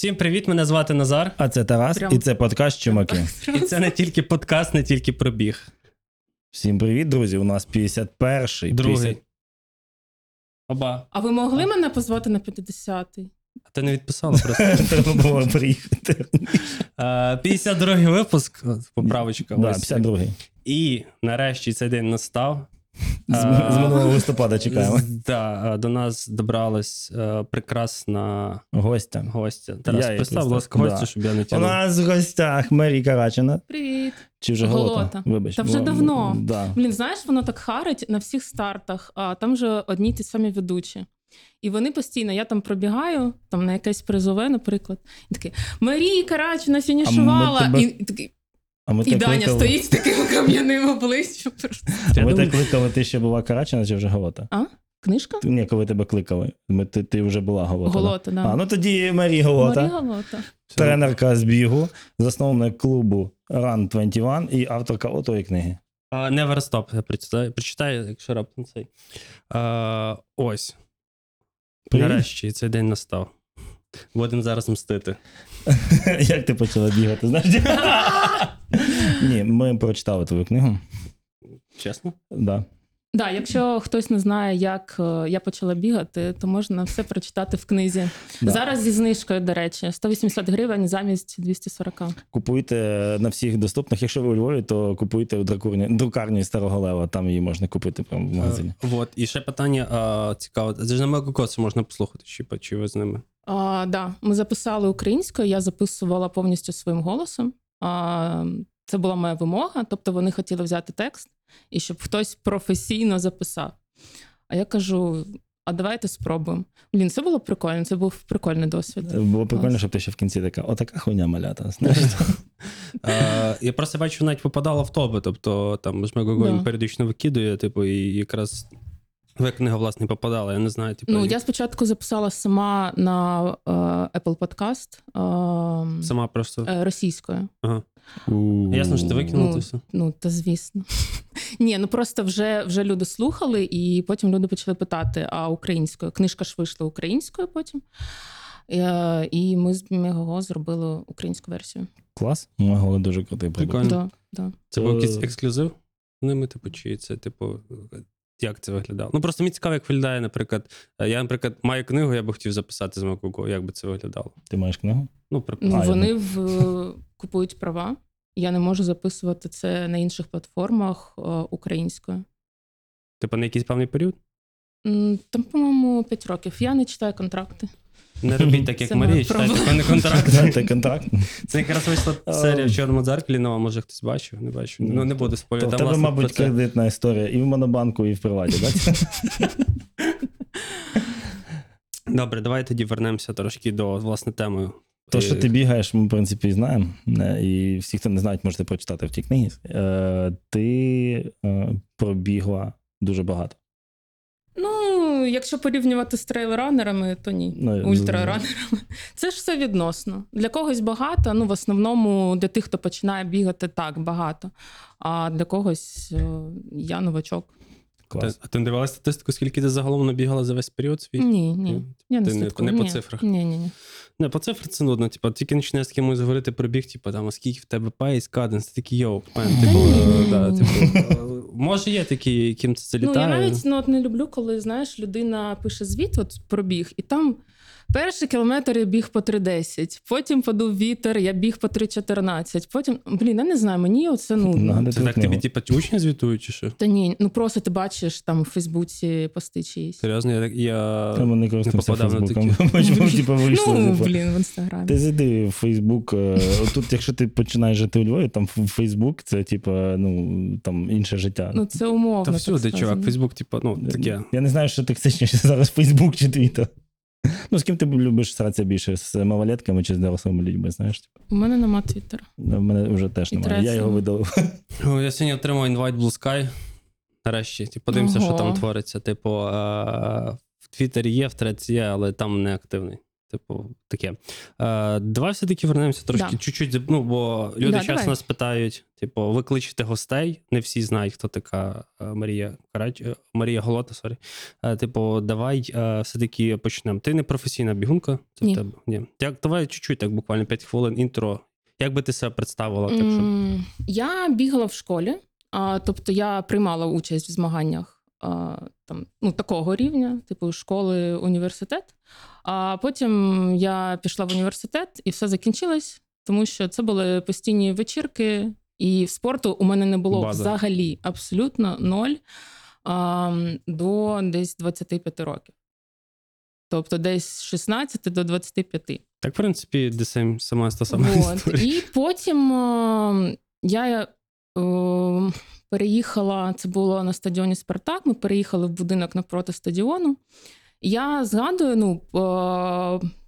Всім привіт, мене звати Назар. А це Тарас, Прям- і це подкаст Чумаки. І це не тільки подкаст, не тільки пробіг. Всім привіт, друзі. У нас 51-й. Другий. Оба. А ви могли мене позвати на 50-й? А ти не відписала просто. 50-й. Треба було приїхати. Е, 52-й випуск, поправочка. Да, ось. 52-й. І нарешті цей день настав. З, з минулого листопада чекаємо. Е, до нас добралась е, прекрасна Гостя. гостя. Тарас, представ, будь ласка, гостю, Да. щоб я не У нас в гостях Мері Карачина. Привіт. Чи вже голота? Голота. Вибач. Та вже Бо- давно. Да. Блін, знаєш, воно так харить на всіх стартах, а там же одні й ті самі ведучі. І вони постійно, я там пробігаю, там на якесь призове, наприклад, і такий Марія Карачина фінішувала. тебе- І, і такий, А ми і так Даня кликали- стоїть з таким кам'яним обличчям. просто. Я А ми думаю, так кликали, ти ще була Карачина чи вже голота? А? Книжка? Ні, коли тебе кликали. Ми, ти, ти вже була голота. да? Голота, да. А, ну тоді Мері Голота. Марія Голота. Тренерка з бігу, засновник клубу Run 21 і авторка отої книги. А, Never Stop, я прочитаю, прочитаю, якщо раптом цей. А, ось. Привіт. Нарешті цей день настав. Будемо зараз мстити. Як ти почала бігати? Знаєш? Ні, ми прочитали твою книгу. Чесно? Да. Да, якщо хтось не знає, як е, я почала бігати, то можна все прочитати в книзі. Да. Зараз зі знижкою, до речі, 180 гривень замість 240. Купуйте на всіх доступних. Якщо ви у Львові, то купуйте у друкарні, друкарні Старого Лева, там її можна купити прямо в магазині. Е, Вот. І ще питання а, цікаве. Це ж на Мегакоці можна послухати, чи, чи ви з ними? А, да, ми записали українською, я записувала повністю своїм голосом. А, це була моя вимога, тобто вони хотіли взяти текст і щоб хтось професійно записав. А я кажу: а давайте спробуємо. Блін, це було прикольно, це був прикольний досвід. Було прикольно, щоб ти ще в кінці така, отака хуйня малята. Знаєш? Е, я просто бачу, навіть попадало в тоби. Тобто там ж Мегаго періодично викидує, типу, і якраз твоя книга, власне, попадала. Я не знаю, типу, Ну, і я спочатку записала сама на е, Apple Podcast е, сама просто. е, російською. Ясно, що ти викинула Ну, це все. Ну, та звісно. Ні, ну просто вже, вже люди слухали, і потім люди почали питати, а українською. Книжка ж вийшла українською потім. Е, І ми з Мегаго зробили українську версію. Клас. Мого дуже крутий. Прикольно. Да, да. Це був Е. якийсь ексклюзив з ними, типу, чи це, типу, як це виглядало? Ну просто мені цікаво, як виглядає, наприклад. е, Я, наприклад, маю книгу, я би хотів записати з Мегого, як би це виглядало. Ти маєш книгу? Ну. Ну, А, вони в, купують права. Я не можу записувати це на інших платформах е, українською. Типу, на якийсь певний період? Там, по-моєму, 5 років. Я не читаю контракти. Не робіть так, як Це Марія, читайте не контракт. Це контракт. Це якраз вийшла серія в чорному дзеркалі нова, може хтось бачив, не бачив. Ну не буду То спойлерити. тебе, мабуть, про це. кредитна історія і в Монобанку, і в приваті, так? Добре, давай тоді вернемося трошки до власне теми. То, що ти бігаєш, ми, в принципі, знаємо. Е, І всі, хто не знають, можете прочитати в тій книгі. Е, Ти е, пробігла дуже багато. Ну, якщо порівнювати з трейлранерами, то ні. Ну, Ультраранерами. Це ж все відносно. Для когось багато, ну в основному для тих, хто починає бігати, так багато. А для когось я новачок. Клас. ти- А ти не дивилася статистику, скільки ти загалом набігала за весь період свій? Ні, ні. Я не Ти не- не по Ні. цифрах? Ні, ні, ні. Не, по цифрах це нудно. Типу, тільки почнеш з кимось говорити про біг, типу, там, а скільки в тебе пейс, каденс, ти такий йоу, пен, типу, да, типу, е, може є такі, яким це Ну, я навіть ну, от не люблю, коли знаєш, людина пише звіт от, про біг, і там перший кілометр я біг по 3.10, потім подув вітер, я біг по 3.14, потім, блін, я не знаю, мені оце нудно. Це так тобі, типу, учні звітують чи що? Та ні, ну просто ти бачиш там у Фейсбуці пости чиїсь. Серйозно, я, так- я... Та ми не користуємося попадав на Фейсбуком. Ми, типу, вийшли. Ну, типу. блін, в інстаграмі. Ти зайди в Фейсбук. е, Тут, якщо ти починаєш жити у Львові, там Фейсбук це, типу, ну, там інше життя. Ну, це умовно. Та так всюди, сказано. чувак, Фейсбук, типу, ну, таке. Я не знаю, що токсичніше зараз Фейсбук чи Твіттер. Ну, з ким ти любиш сратися більше? З малолетками чи з дорослими людьми, знаєш? Типу, У мене нема твіттера. У мене вже теж І немає. Я його видав. О, Я сьогодні отримав інвайт Bluesky. Нарешті. Типу, подивимося, що Ого. там твориться. Типу, е, в Твіттері є, в Тредсі є, але там не активний. Типу, таке. Е, давай все-таки вернемося трошки Да. чуть-чуть. Ну, бо люди Да, часто нас питають: типу, ви кличете гостей, не всі знають, хто така е, Марія Карач... е, Марія Голота, sorry. Е, типу, давай е, все-таки почнемо. Ти не професійна бігунка? Це Ні. в тебе? Ні. Як, давай чуть-чуть, так буквально 5 хвилин інтро. Як би ти себе представила? Так, щоб... Я бігала в школі, а, тобто я приймала участь в змаганнях а, там, ну, такого рівня, типу школи, університет. А потім я пішла в університет і все закінчилось, тому що це були постійні вечірки, і спорту у мене не було База. взагалі абсолютно ноль а, до десь 25 років. Тобто десь з 16 до 25. Так, в принципі, де сам, сама та сама історія. І потім е, я е, переїхала, це було на стадіоні Спартак. Ми переїхали в будинок навпроти стадіону. Я згадую, ну,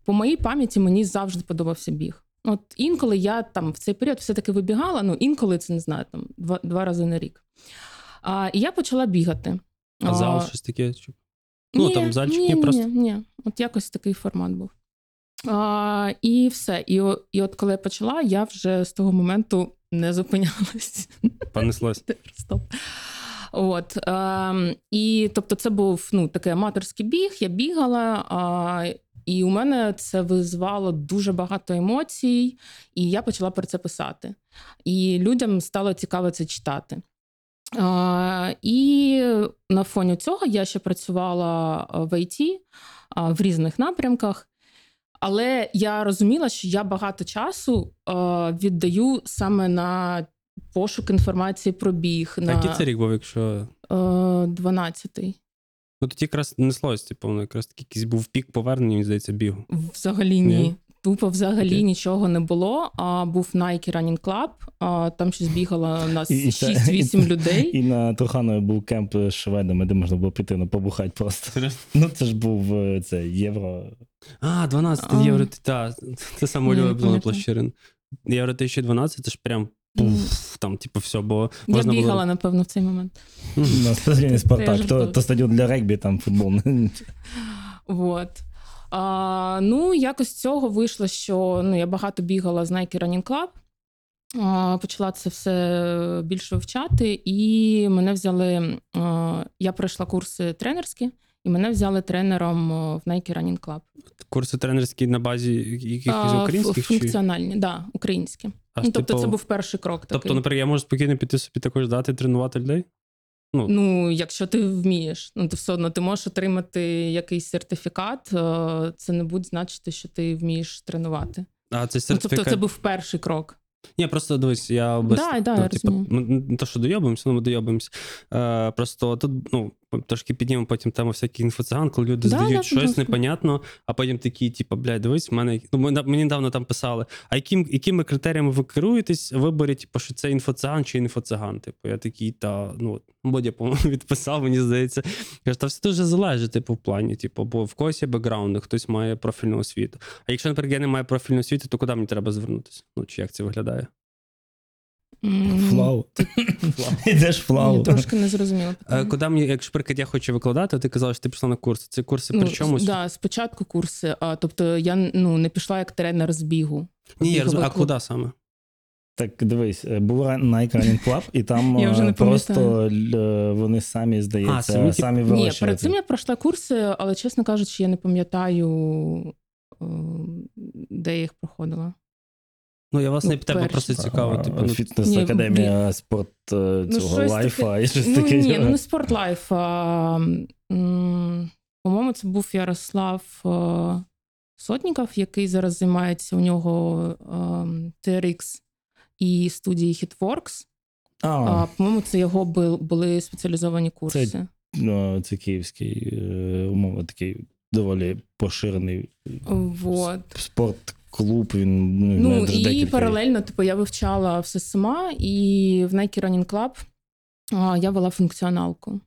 по моїй пам'яті мені завжди подобався біг. От інколи я там в цей період все-таки вибігала, ну інколи це не знаю, там два, два рази на рік. А, і я почала бігати. А зал щось таке? Ну, там зальчик ні, ні, просто. Ні, ні, от якось такий формат був. А, і все. І, і от коли я почала, я вже з того моменту не зупинялась. Понеслось. Стоп. От, ем, і тобто, це був ну, такий аматорський біг, я бігала, а, і у мене це визвало дуже багато емоцій, і я почала про це писати. І людям стало цікаво це читати. А, і на фоні цього я ще працювала в ІТ в різних напрямках. Але я розуміла, що я багато часу е, віддаю саме на пошук інформації про біг. А на який це рік був, якщо. е, 12-й. Ну, тоді якраз неслось, типу, якраз такий якийсь був пік повернення, мені здається, бігу. Взагалі ні. Ні? Тупо взагалі Окей. нічого не було. А був Nike Running Club, а там щось бігало у нас І- і 6-8 і- людей. І на Труханові був кемп з шведами, де можна було піти ну, побухати просто. Ну це ж був е, це євро. А, 12 А. євро, та, це саме на пам'ятаю. площі Рин. Євро 2012, це ж прям пуф, там, типу, все, бо Я можна бігала, було. напевно, в цей момент. На стадіоні Спартак. То, то стадіон для регбі, там футбол. Вот. А, ну, якось з цього вийшло, що ну, я багато бігала з Nike Running Club. Почала це все більше вивчати, і мене взяли. Я пройшла курси тренерські, і мене взяли тренером в Nike Running Club. Курси тренерські на базі якихось українських функціональні, да, українські. А, ну, тобто, типу, це був перший крок. Такий. Тобто, наприклад, я можу спокійно піти собі також дати тренувати людей? Ну, якщо ти вмієш, ну ти все одно ти можеш отримати якийсь сертифікат. е, Це не буде значити, що ти вмієш тренувати. А це Ну, сертифікат. тобто, це був перший крок. Ні, просто дивись, я без... Да, да, ну, я типу, ми не то, що дойобуємося, ну ми дойобуємося. Е, просто тут, ну, трошки піднімемо потім тему всякий інфоциган, коли люди Да, здають да, щось пожалуйста. непонятно, а потім такі, типу, блядь, дивись, в мене. Ну, мені недавно там писали, а яким, якими критеріями ви керуєтесь виборі, типу, що це інфоциган чи інфоциган? Типу, я такий, та ну, Бодя, по-моєму, відписав, мені здається. Каже, та все дуже залежить, типу, в плані, типу, бо в когось є бекграунд, хтось має профільну освіту. А якщо, наприклад, я не маю профільної освіти, то куди мені треба звернутися? Ну, чи як це виглядає? Флау. Ідеш флау. Трошки не зрозуміло. Е. Куди мені, якщо наприклад, я хочу викладати, ти казала, що ти пішла на курси. Це курси при чомусь? Ну, Да, спочатку курси, а тобто я ну, не пішла як тренер з бігу. Ні, а куди саме? Так, дивись, е, був Nike Running Club, і там Я вже не е, просто вони самі, здається, А, самі, типу- Ні, перед цим я пройшла курси, але чесно кажучи, я не пам'ятаю, де я їх проходила. Ну, я вас Ну, не тебе перші. просто цікаво. Типу, ну, Фітнес-академія, спорт е, Ну, цього щось лайфа таке. і щось ну, таке. Ні, ну не спортлайф. А, м, по-моєму, це був Ярослав е, Сотніков, який зараз займається у нього TRX і студії Hitworks. А, А, по-моєму, це його були спеціалізовані курси. ну, це київський, е, умовно, такий доволі поширений Вот. Спортклуб. Він ну, Ну і декілька. паралельно, типу, я вивчала все сама, і в Nike Running Club а, я вела функціоналку.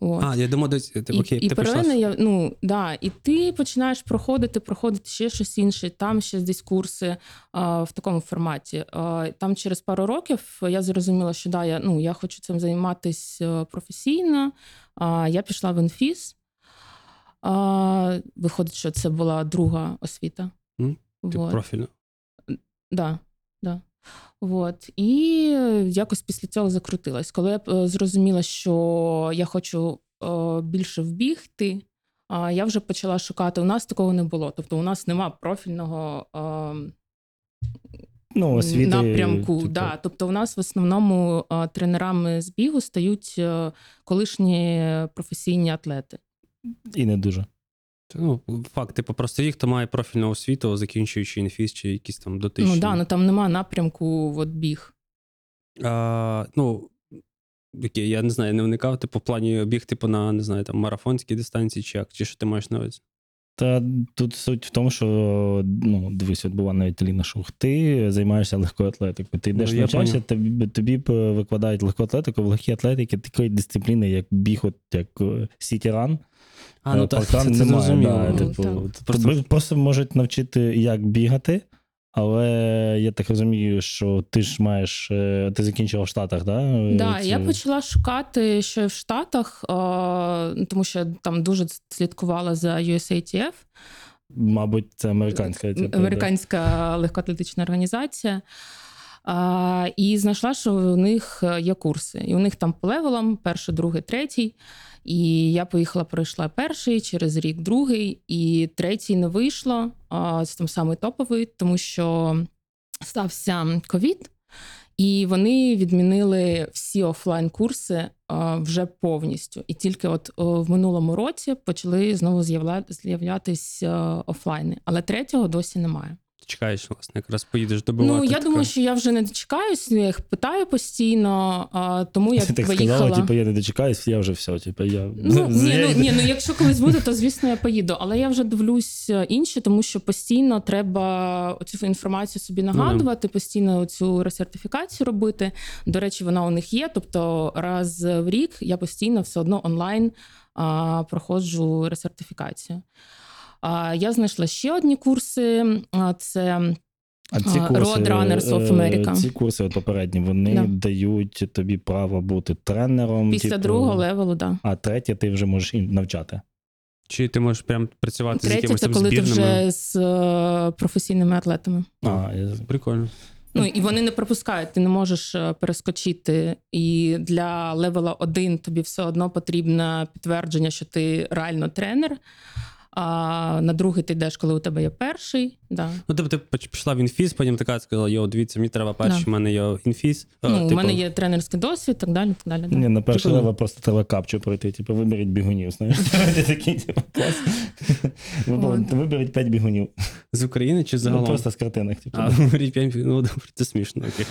От. А, я думаю, десь, ти, І, окей, і ти паралельно я, ну, да, і ти починаєш проходити, проходити ще щось інше, там ще десь курси а, в такому форматі. А, там через пару років я зрозуміла, що да, я, ну, я хочу цим займатися професійно. А, я пішла в інфіс. А, виходить, що це була друга освіта. М, Типу Вот. профільно. Да, да. Вот. І якось після цього закрутилась. Коли я е, зрозуміла, що я хочу е, більше вбігти, я вже почала шукати. У нас такого не було. Тобто, у нас нема профільного е, Ну, освіти, напрямку. типу, Да. Тобто, у нас в основному тренерами з бігу стають колишні професійні атлети. І не дуже. Ну, факт, типу, просто їх, хто має профільну освіту, закінчуючи інфіз чи якісь там дотичні. Ну да, ну там нема напрямку от біг. А, ну, окей, я не знаю, не вникав, типу, в плані біг, типу, на, не знаю, там, марафонській дистанції, чи як, чи що ти маєш на увазі? Та тут суть в тому, що ну, дивись, от була навіть Ліна Шух, ти займаєшся легкою атлетикою. Ти йдеш Ну, навчаєшся, тобі, тобі б викладають легку атлетику, в легкій атлетики такої дисципліни, як біг, от як сітіран. А, ну так, це, це зрозуміло. Да, Ну, типу, так. Просто- просто можуть навчити, як бігати. Але я так розумію, що ти ж маєш, е, ти закінчила в Штатах, да? Да, Це- я почала шукати, що в Штатах, е, тому що там дуже слідкувала за USATF, Мабуть, це американська. Типу, американська легкоатлетична організація. А, і знайшла, що у них є курси. І у них там по левелам перший, другий, третій. І я поїхала, пройшла перший, через рік другий, і третій не вийшло. А, це там самий топовий, тому що стався ковід, і вони відмінили всі офлайн-курси вже повністю. І тільки от в минулому році почали знову з'явля... з'являтись е, офлайни. Але третього досі немає. Чекаєш, власне, якраз поїдеш добивати. Ну я таке. думаю, що я вже не дочекаюсь. Я їх питаю постійно, а, тому я Ти так поїхала. сказала, типу, я не дочекаюсь, я вже все. Типу, я... Ну, ні, ну, ні, ну якщо колись буде, то звісно я поїду. Але я вже дивлюсь е, інші, тому що постійно треба цю інформацію собі да. нагадувати, постійно цю ресертифікацію робити. До речі, вона у них є. Тобто, раз в рік я постійно все одно онлайн а, проходжу ресертифікацію. А, я знайшла ще одні курси. А, це А ці курси, Road Runners of е, America. Ці курси попередні, вони Да. дають тобі право бути тренером. після типу, другого левелу, да. А третє ти вже можеш навчати. Чи ти можеш прям працювати з Третє це коли ти вже з е, професійними атлетами. А. Прикольно. Ну і вони не пропускають, ти не можеш е, перескочити. І для левела 1 тобі все одно потрібне підтвердження, що ти реально тренер. А на другий ти йдеш, коли у тебе є перший. Да. Ну, тобто ти пішла в інфіз, потім така сказала: йо, дивіться, мені треба перший, в мене є інфіз. А, Ну, у типу, мене є тренерський досвід, так далі. Так далі да. Ні, на перший Типу- левел просто треба капчу пройти, типу, виберіть бігунів, знаєш. Типу. Виберіть п'ять бігунів. З України чи Ну, просто з картинок. Типу. А, говорить, я- ну, добре, це смішно. Окей.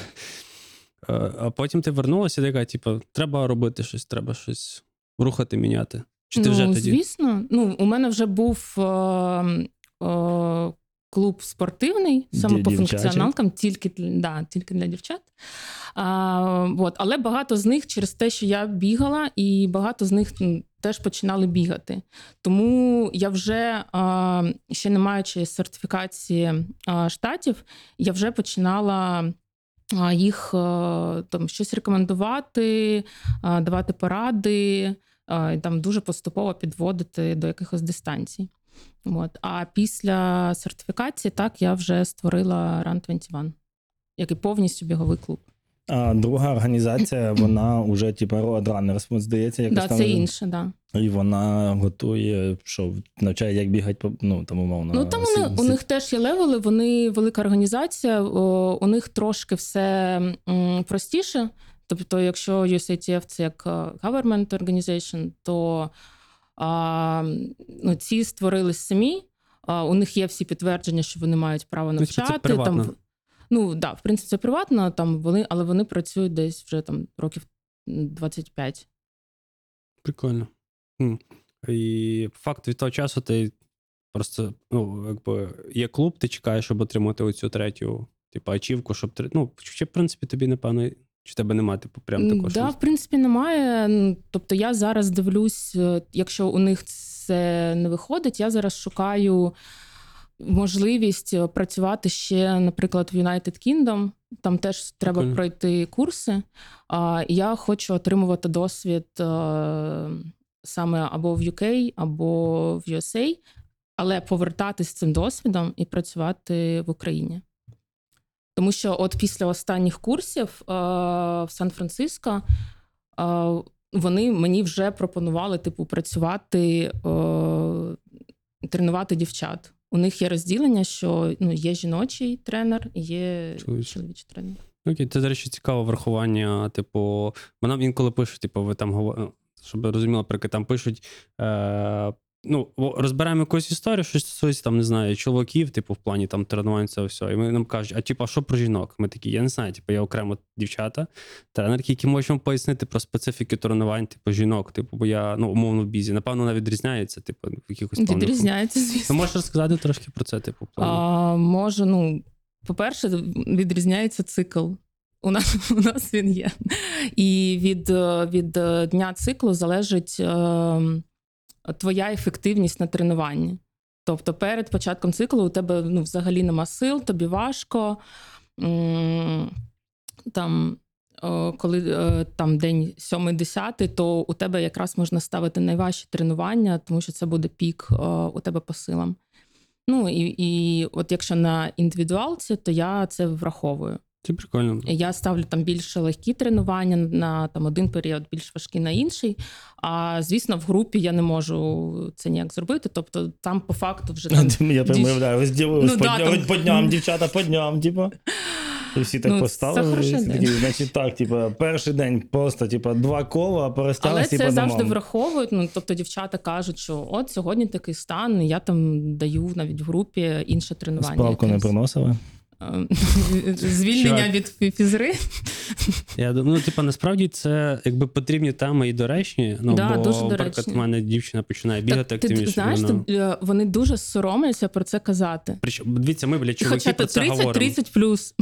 А потім ти вернулася і така, типу, треба робити щось, треба щось рухати, міняти. Чи ти ну, вже тоді? звісно. Ну, у мене вже був е, е, клуб спортивний, саме Ді- по функціоналкам, тільки, да, тільки для дівчат. А, от, але багато з них через те, що я бігала, і багато з них теж починали бігати. Тому я вже, а, ще не маючи сертифікації а, штатів, я вже починала. Їх там щось рекомендувати, давати поради, і там дуже поступово підводити до якихось дистанцій. От. А після сертифікації, так, я вже створила Run 21, який повністю біговий клуб. А друга організація, вона вже, типу, Road Runners, здається, якось Да, там. це інше, да. І вона готує, що навчає, як бігати, ну, там, умовно. Ну там вони, у них теж є левели, вони велика організація, у них трошки все простіше. Тобто, якщо USATF це як е, government organization, то а, ну, ці створились самі. А, у них є всі підтвердження, що вони мають право це навчати. приватно. там, ну да, в принципі, це приватно, там вони, але вони працюють десь вже там років 25. Прикольно. М. І факт від того часу ти просто, ну, якби є клуб, ти чекаєш, щоб отримати оцю третю, типу, ачівку, щоб. Ну, чи, в принципі, тобі, напевно, чи тебе немає, типу, прям М, такого. Да, в принципі, немає. Тобто я зараз дивлюсь, е, якщо у них це не виходить, я зараз шукаю можливість е, працювати ще, наприклад, в United Kingdom. Там теж треба Прикольно. пройти курси. А я хочу отримувати досвід е, саме або в UK, або в USA, але повертатись цим досвідом і працювати в Україні. Тому що, от після останніх курсів е, в Сан-Франциско е, вони мені вже пропонували типу працювати, е, тренувати дівчат. У них є розділення, що ну, є жіночий тренер, є Чоловічий. чоловічий тренер. Окей, це, до речі, цікаве врахування. Типу, вона інколи пишуть, типу, ви там говорите, щоб ви розуміли, наприклад, там пишуть. Е- Ну, о, розбираємо якусь історію, що стосується там, не знаю, чоловіків, типу, в плані там тренувань, це все. І ми нам кажуть, а типу, а що про жінок? Ми такі, я не знаю, типу, я окремо дівчата, тренерки, які можуть вам пояснити про специфіки тренувань, типу, жінок, типу, бо я ну, умовно в бізі. Напевно, вона відрізняється, типу, в якихось певних- Відрізняється, Ти можеш розказати трошки про це, типу, в плані? А, може, ну, по-перше, відрізняється цикл. У нас, у нас він є. І від, від е, дня циклу залежить е, твоя ефективність на тренуванні. Тобто перед початком циклу у тебе ну, взагалі нема сил, тобі важко. Там, коли е, там день 7-10, то у тебе якраз можна ставити найважчі тренування, тому що це буде пік у тебе по силам. Ну і, і от якщо на індивідуалці, то я це враховую. Це прикольно. Я ставлю там більш легкі тренування на там один період, більш важкі на інший. А звісно, в групі я не можу це ніяк зробити. Тобто, там по факту вже там Я прям дів- уявляю, Ну, по, да, дням, там- по дням, дівчата по дням, типу. І всі так Ну, поставили. і такі, значить, так, типу, перший день просто, типу, два кола, Але пересталися і це завжди домам. враховують. Ну тобто, дівчата кажуть, що от сьогодні такий стан, я там даю навіть в групі інше тренування. Справку не приносили. Е, Звільнення від фізри. Я думаю, ну, типа, насправді це якби потрібні теми і доречні. Ну, Да, бо, дуже наприклад, в мене дівчина починає бігати Так, ти знаєш, вона... ти, е, вони дуже соромляться про це казати. Причому, дивіться, ми, блядь, чуваки Хоча про це говоримо. 30-30 плюс.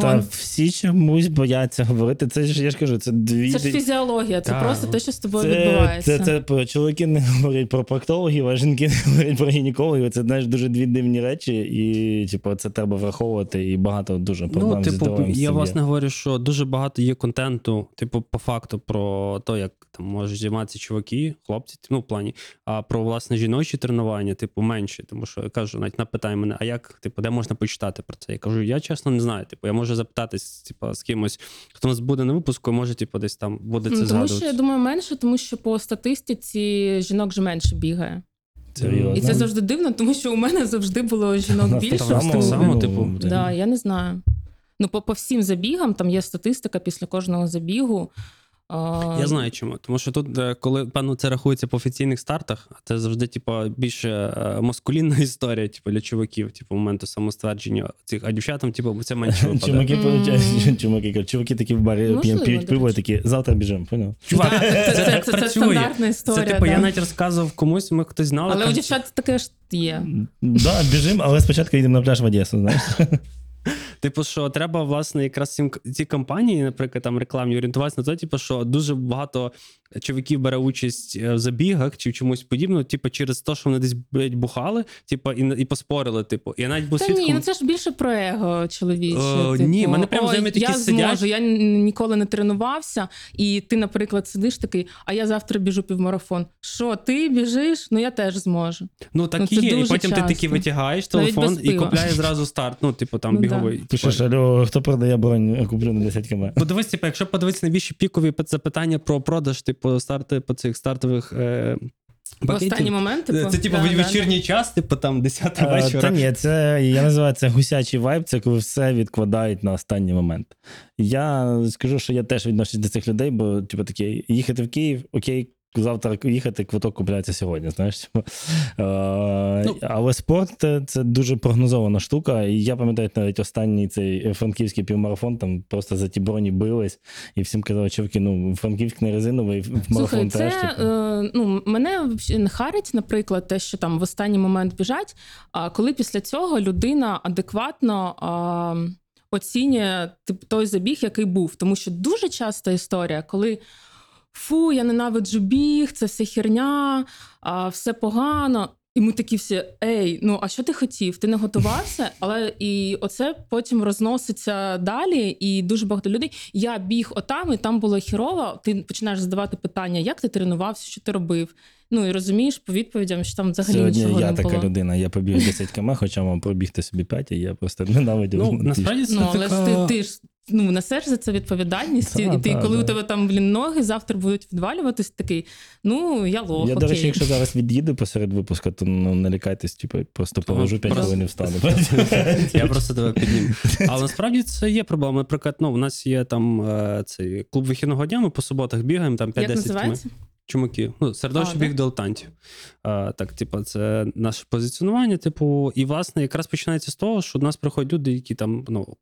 Та всі чомусь бояться говорити. Це ж я ж кажу, це дві. Це ж фізіологія, це Так. просто те, що з тобою Це, відбувається. це, це про чоловіки не говорять про проктологів, а жінки не говорять про гінекологів. Це знаєш дуже дві дивні речі, і типу, це треба враховувати, і багато дуже проблем Ну, типу, з я є. власне говорю, що дуже багато є контенту, типу, по факту, про те, як там можуть займатися чуваки, хлопці, ну, в плані, а про власне жіночі тренування, типу, менше. Тому що я кажу, навіть напитає мене, а як, типу, де можна почитати про це? Я кажу, я чесно не знаю. Типу, я можу запитатись, типу, з кимось, хто нас буде на випуску, може, типу, десь там буде це Ну, тому згадувати. що я думаю, менше, тому що по статистиці жінок же менше бігає. Серйозно. І це завжди дивно, тому що у мене завжди було жінок більше. само, само, ну, типу, Да, я не знаю. Ну, по, по всім забігам там є статистика після кожного забігу. А, Я знаю чому. Тому що тут, е, коли певно, це рахується по офіційних стартах, це завжди, типу, більше е, маскулінна історія, типу, для чуваків, типу, моменту самоствердження цих, а дівчатам, типу, це менше випадає. Чуваки, получають, чуваки, чуваки такі в барі п'ють, пиво, речі. такі, завтра біжимо, поняв? Чувак, це, це, так це, це працює. стандартна Це, історія. типу, я навіть розказував комусь, ми хтось знали. Але у дівчат таке ж є. Да, біжимо, але спочатку йдемо на пляж в Одесу, знаєш. Типу, що треба, власне, якраз цим, ці компанії, наприклад, там рекламні орієнтуватися на те, типу, що дуже багато чоловіків бере участь е, в забігах чи в чомусь подібному, типу, через те, що вони десь блядь, бухали, типу, і, і поспорили, типу. Я навіть був Та свідком. ні, ну це ж більше про его чоловіче. Е, типу, ні, мене прям «Ой, знайомі такі я сидять». зможу, я ніколи не тренувався, і ти, наприклад, сидиш такий, а я завтра біжу півмарафон. Що, ти біжиш? Ну я теж зможу. Ну так Ну, і є. І потім ти таки часто. витягаєш телефон і купляєш зразу старт. Ну, типу, там Ну, біговий. Пишеш, алло, хто продає бронь, куплю на 10 км. Подивись, типу, якщо подивитися найбільші пікові запитання про продаж, типу, старти по цих стартових. Е... Пакетів, останній момент, типу, Це типу да, да, вечірній час, типу там 10 А, вечора. Та ні, це я називаю це гусячий вайб, це коли все відкладають на останній момент. Я скажу, що я теж відношусь до цих людей, бо типу таке, їхати в Київ, окей. Завтра їхати, квиток купляється сьогодні. Знаєш, типу. Е, Ну. але спорт це, дуже прогнозована штука. І я пам'ятаю навіть останній цей франківський півмарафон, там просто за ті броні бились, і всім казали, чуваки, ну Франківськ не резиновий, марафон Слухай, це теж. Типу. е, ну, мене не харить, наприклад, те, що там в останній момент біжать. А коли після цього людина адекватно а, оцінює тип, той забіг, який був. Тому що дуже часто історія, коли фу, я ненавиджу біг, це все херня, а, все погано. І ми такі всі: ей, ну а що ти хотів? Ти не готувався? Але і оце потім розноситься далі, і дуже багато людей. Я біг отам, і там було хірово. Ти починаєш задавати питання, як ти тренувався, що ти робив. Ну і розумієш по відповідям, що там взагалі Сьогодні нічого я не така було. людина. Я побіг 10 км, хоча мав пробігти собі 5, і я просто ненавидів. Ну, насправді це Ну, але така... ж ти, ти ж ну, несеш за це відповідальність, Та, і ти, та, коли да. у тебе там блін, ноги завтра будуть відвалюватись, такий, ну я лох, Я, окей. до речі, якщо зараз від'їду посеред випуску, то ну, не лякайтесь, типу, просто положу 5 хвилин і встану. Я просто тебе підніму. Але насправді це є проблема. Наприклад, ну, у нас є там е, цей клуб вихідного дня, ми по суботах бігаємо, там 5-10 Як км. Чумаки. Ну, середовище біг дилетантів. А, так, типу, це наше позиціонування. Типу, і, власне, якраз починається з того, що до нас приходять люди, які там, ну.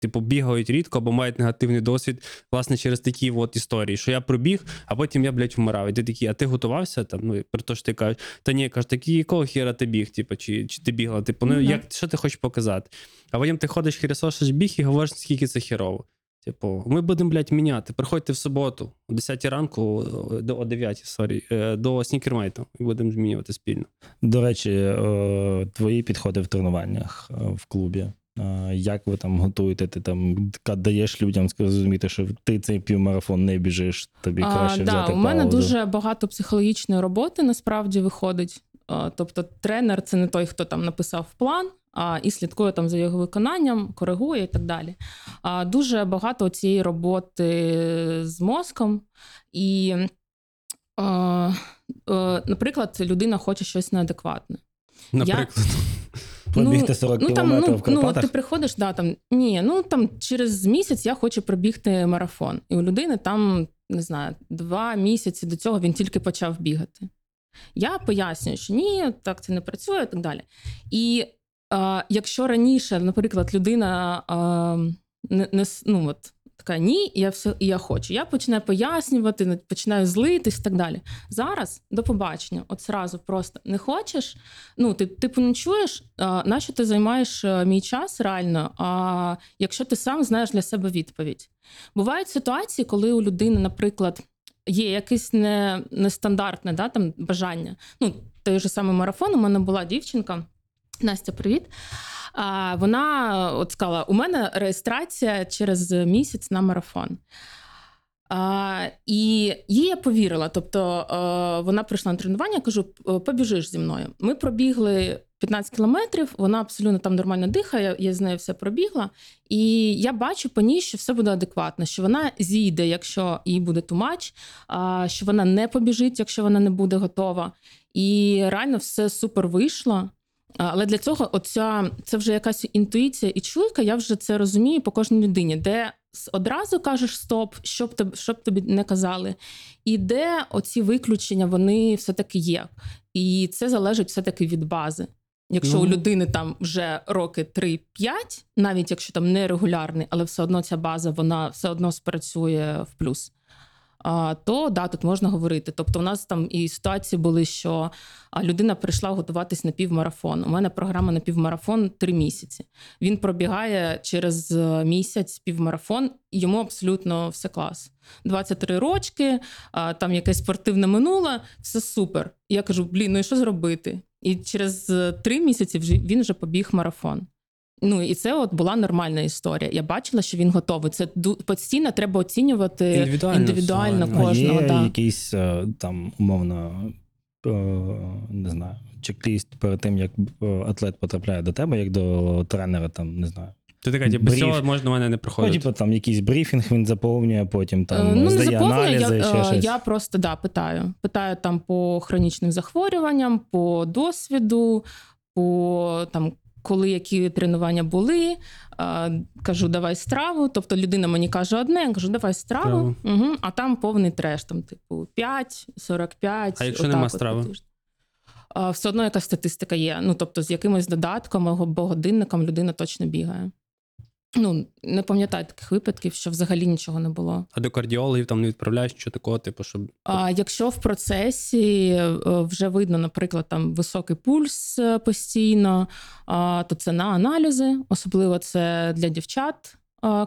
Типу, бігають рідко або мають негативний досвід, власне, через такі от історії, що я пробіг, а потім я, блядь, вмирав. І ти такий, а ти готувався там? Ну, і при те, що ти кажеш, та ні, кажеш, такі, якого хіра ти біг, типу, чи, чи ти бігла? Типу, ну да. як що ти хочеш показати? А потім ти ходиш хіресошиш біг і говориш, скільки це хірово. Типу, ми будемо, блядь, міняти. Приходьте в суботу о 10 ранку, о- до о 9, sorry, е, до снікермейту і будемо змінювати спільно. До речі, е, твої підходи в тренуваннях е, в клубі. Як ви там готуєте? Ти там даєш людям зрозуміти, що ти цей півмарафон не біжиш, тобі краще а, да, взяти у мене паузу. дуже багато психологічної роботи насправді виходить. Тобто, тренер це не той, хто там написав план, а і слідкує там за його виконанням, коригує і так далі. А дуже багато цієї роботи з мозком. І, е, наприклад, людина хоче щось неадекватне. Наприклад, Пробігти 40 ну, там, кілометрів ну, в Карпатах. Ну, ти приходиш, да, там, ні, ну там через місяць я хочу пробігти марафон. І у людини там, не знаю, два місяці до цього він тільки почав бігати. Я пояснюю, що ні, так це не працює і так далі. І е, якщо раніше, наприклад, людина е, не, не ну, от, така ні, я все я хочу. Я починаю пояснювати, починаю злитись і так далі. Зараз до побачення, от зразу просто не хочеш. Ну, ти типу не чуєш, а, нащо ти займаєш е, мій час реально, а якщо ти сам знаєш для себе відповідь. Бувають ситуації, коли у людини, наприклад, є якесь не, нестандартне да, там, бажання. Ну, той же самий марафон, у мене була дівчинка. Настя, привіт. А, вона от сказала: у мене реєстрація через місяць на марафон. А, і їй я повірила. Тобто е, вона прийшла на тренування, я кажу: побіжиш зі мною. Ми пробігли 15 кілометрів, вона абсолютно там нормально дихає, я з нею все пробігла. І я бачу по ній, що все буде адекватно, що вона зійде, якщо їй буде тумач, а, що вона не побіжить, якщо вона не буде готова. І реально все супер вийшло. Але для цього оця, це вже якась інтуїція і чуйка, я вже це розумію по кожній людині, де одразу кажеш стоп, що б тобі, що б тобі не казали, і де оці виключення вони все-таки є. І це залежить все-таки від бази. Якщо Ну. у людини там вже роки 3-5, навіть якщо там нерегулярний, але все одно ця база вона все одно спрацює в плюс. То да, тут можна говорити. Тобто, у нас там і ситуації були, що людина прийшла готуватись на півмарафон. У мене програма на півмарафон три місяці. Він пробігає через е, місяць півмарафон, і йому абсолютно все клас. 23 рочки, там якесь спортивне минуле, все супер. І я кажу: блін, ну і що зробити? І через е, три місяці він вже побіг марафон. Ну і це от була нормальна історія. Я бачила, що він готовий. Це постійно треба оцінювати Індивідуально індивідуально А кожного. є якийсь е, там умовно. е, Не знаю, чек-ліст перед тим, як е, атлет потрапляє до тебе, як до тренера, там не знаю. ти така, типу, без цього можна мене не Ну, типу, там якийсь брифінг він заповнює, потім там ну, не здає заповнюю, аналізи, я, ще щось. я просто да, питаю. Питаю там по хронічним захворюванням, по досвіду, по там. Коли які тренування були, кажу, давай страву. Тобто людина мені каже одне, я кажу, давай страву. Угу, а там повний треш, там, типу, 5, 45. А якщо нема от страви? Все одно якась статистика є. Ну, тобто, з якимось додатком або годинником людина точно бігає. Ну, не пам'ятаю таких випадків, що взагалі нічого не було. А до кардіологів там не відправляєш, що такого, типу, щоб. А якщо в процесі е, вже видно, наприклад, там високий пульс е, постійно, то це на аналізи, особливо це для дівчат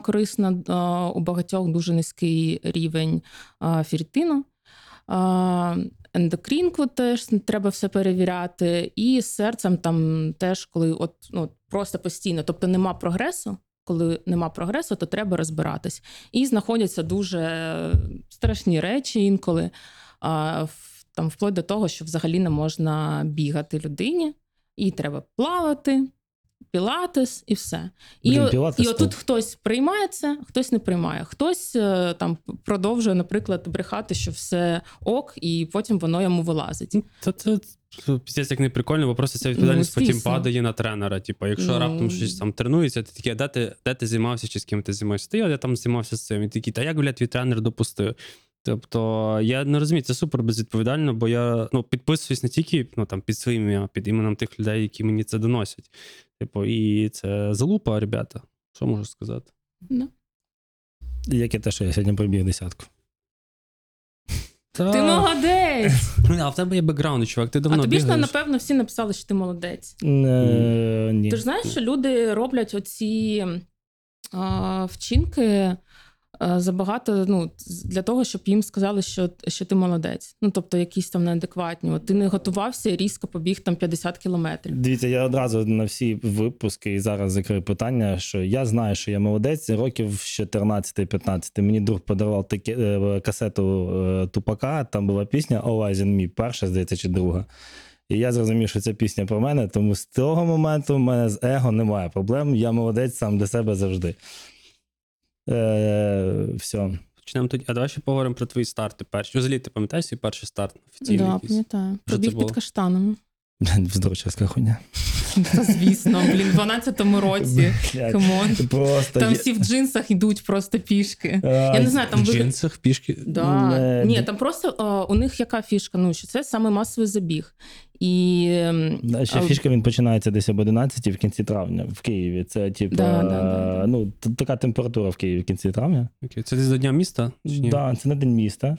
корисно. У багатьох дуже низький рівень. А, ендокрінку теж треба все перевіряти. І з серцем там теж, коли от, ну, просто постійно, тобто нема прогресу. Коли нема прогресу, то треба розбиратись. І знаходяться дуже страшні речі інколи, там, вплоть до того, що взагалі не можна бігати людині, і треба плавати, пілатес і все. І, Блін, пілатес і отут то- хтось приймає це, хтось не приймає. Хтось е, там продовжує, наприклад, брехати, що все ок, і потім воно йому вилазить. Та це це піздець як не прикольно, бо просто ця відповідальність Ну, потім падає на тренера. Типу, якщо Ну. раптом щось там тренується, ти такий, а де ти, де ти займався чи з ким ти займався? Ти я там займався з цим. І такий, та як, блядь, твій тренер допустив? Тобто, я не розумію, це супер безвідповідально, бо я ну, підписуюсь не тільки ну, там, під своїм ім'ям, а під іменем тих людей, які мені це доносять. Типу, і це залупа, ребята. Що можу сказати? Да. Як і те, що я сьогодні пробіг десятку. Ти молодець! А в тебе є бекграунд, чувак, ти давно А тобі ж напевно всі написали, що ти молодець. Е, ні. Ти ж знаєш, що люди роблять оці а, вчинки забагато ну, для того, щоб їм сказали, що, що ти молодець. Ну, тобто, якісь там неадекватні. От ти не готувався і різко побіг там 50 кілометрів. Дивіться, я одразу на всі випуски і зараз закрию питання, що я знаю, що я молодець років з 14-15. Мені друг подарував таке, е, касету е, Тупака, там була пісня All Eyes on Me, перша, здається, чи друга. І я зрозумів, що це пісня про мене, тому з того моменту в мене з его немає проблем. Я молодець сам для себе завжди. Е, все. Почнемо тоді. А давай ще поговоримо про твої старти перші. Взагалі, ти пам'ятаєш свій перший старт офіційний? Да, якийсь? пам'ятаю. Що це Пробіг було? під каштанами. Вздорчарська хуйня. Та звісно, блін, в 12-му році. Блядь, Come on. Просто Там всі в джинсах йдуть просто пішки. А, Я не знаю, там В джинсах, пішки. Да. Не- Ні, там просто а, у них яка фішка? Ну, що це саме масовий забіг. І ем, ще а, фішка він починається десь об 11 в кінці травня в Києві. Це типу, Да, да, да, да. ну, така температура в Києві в кінці травня. Окей. Це десь до Дня міста? Ні? Да, це на день міста.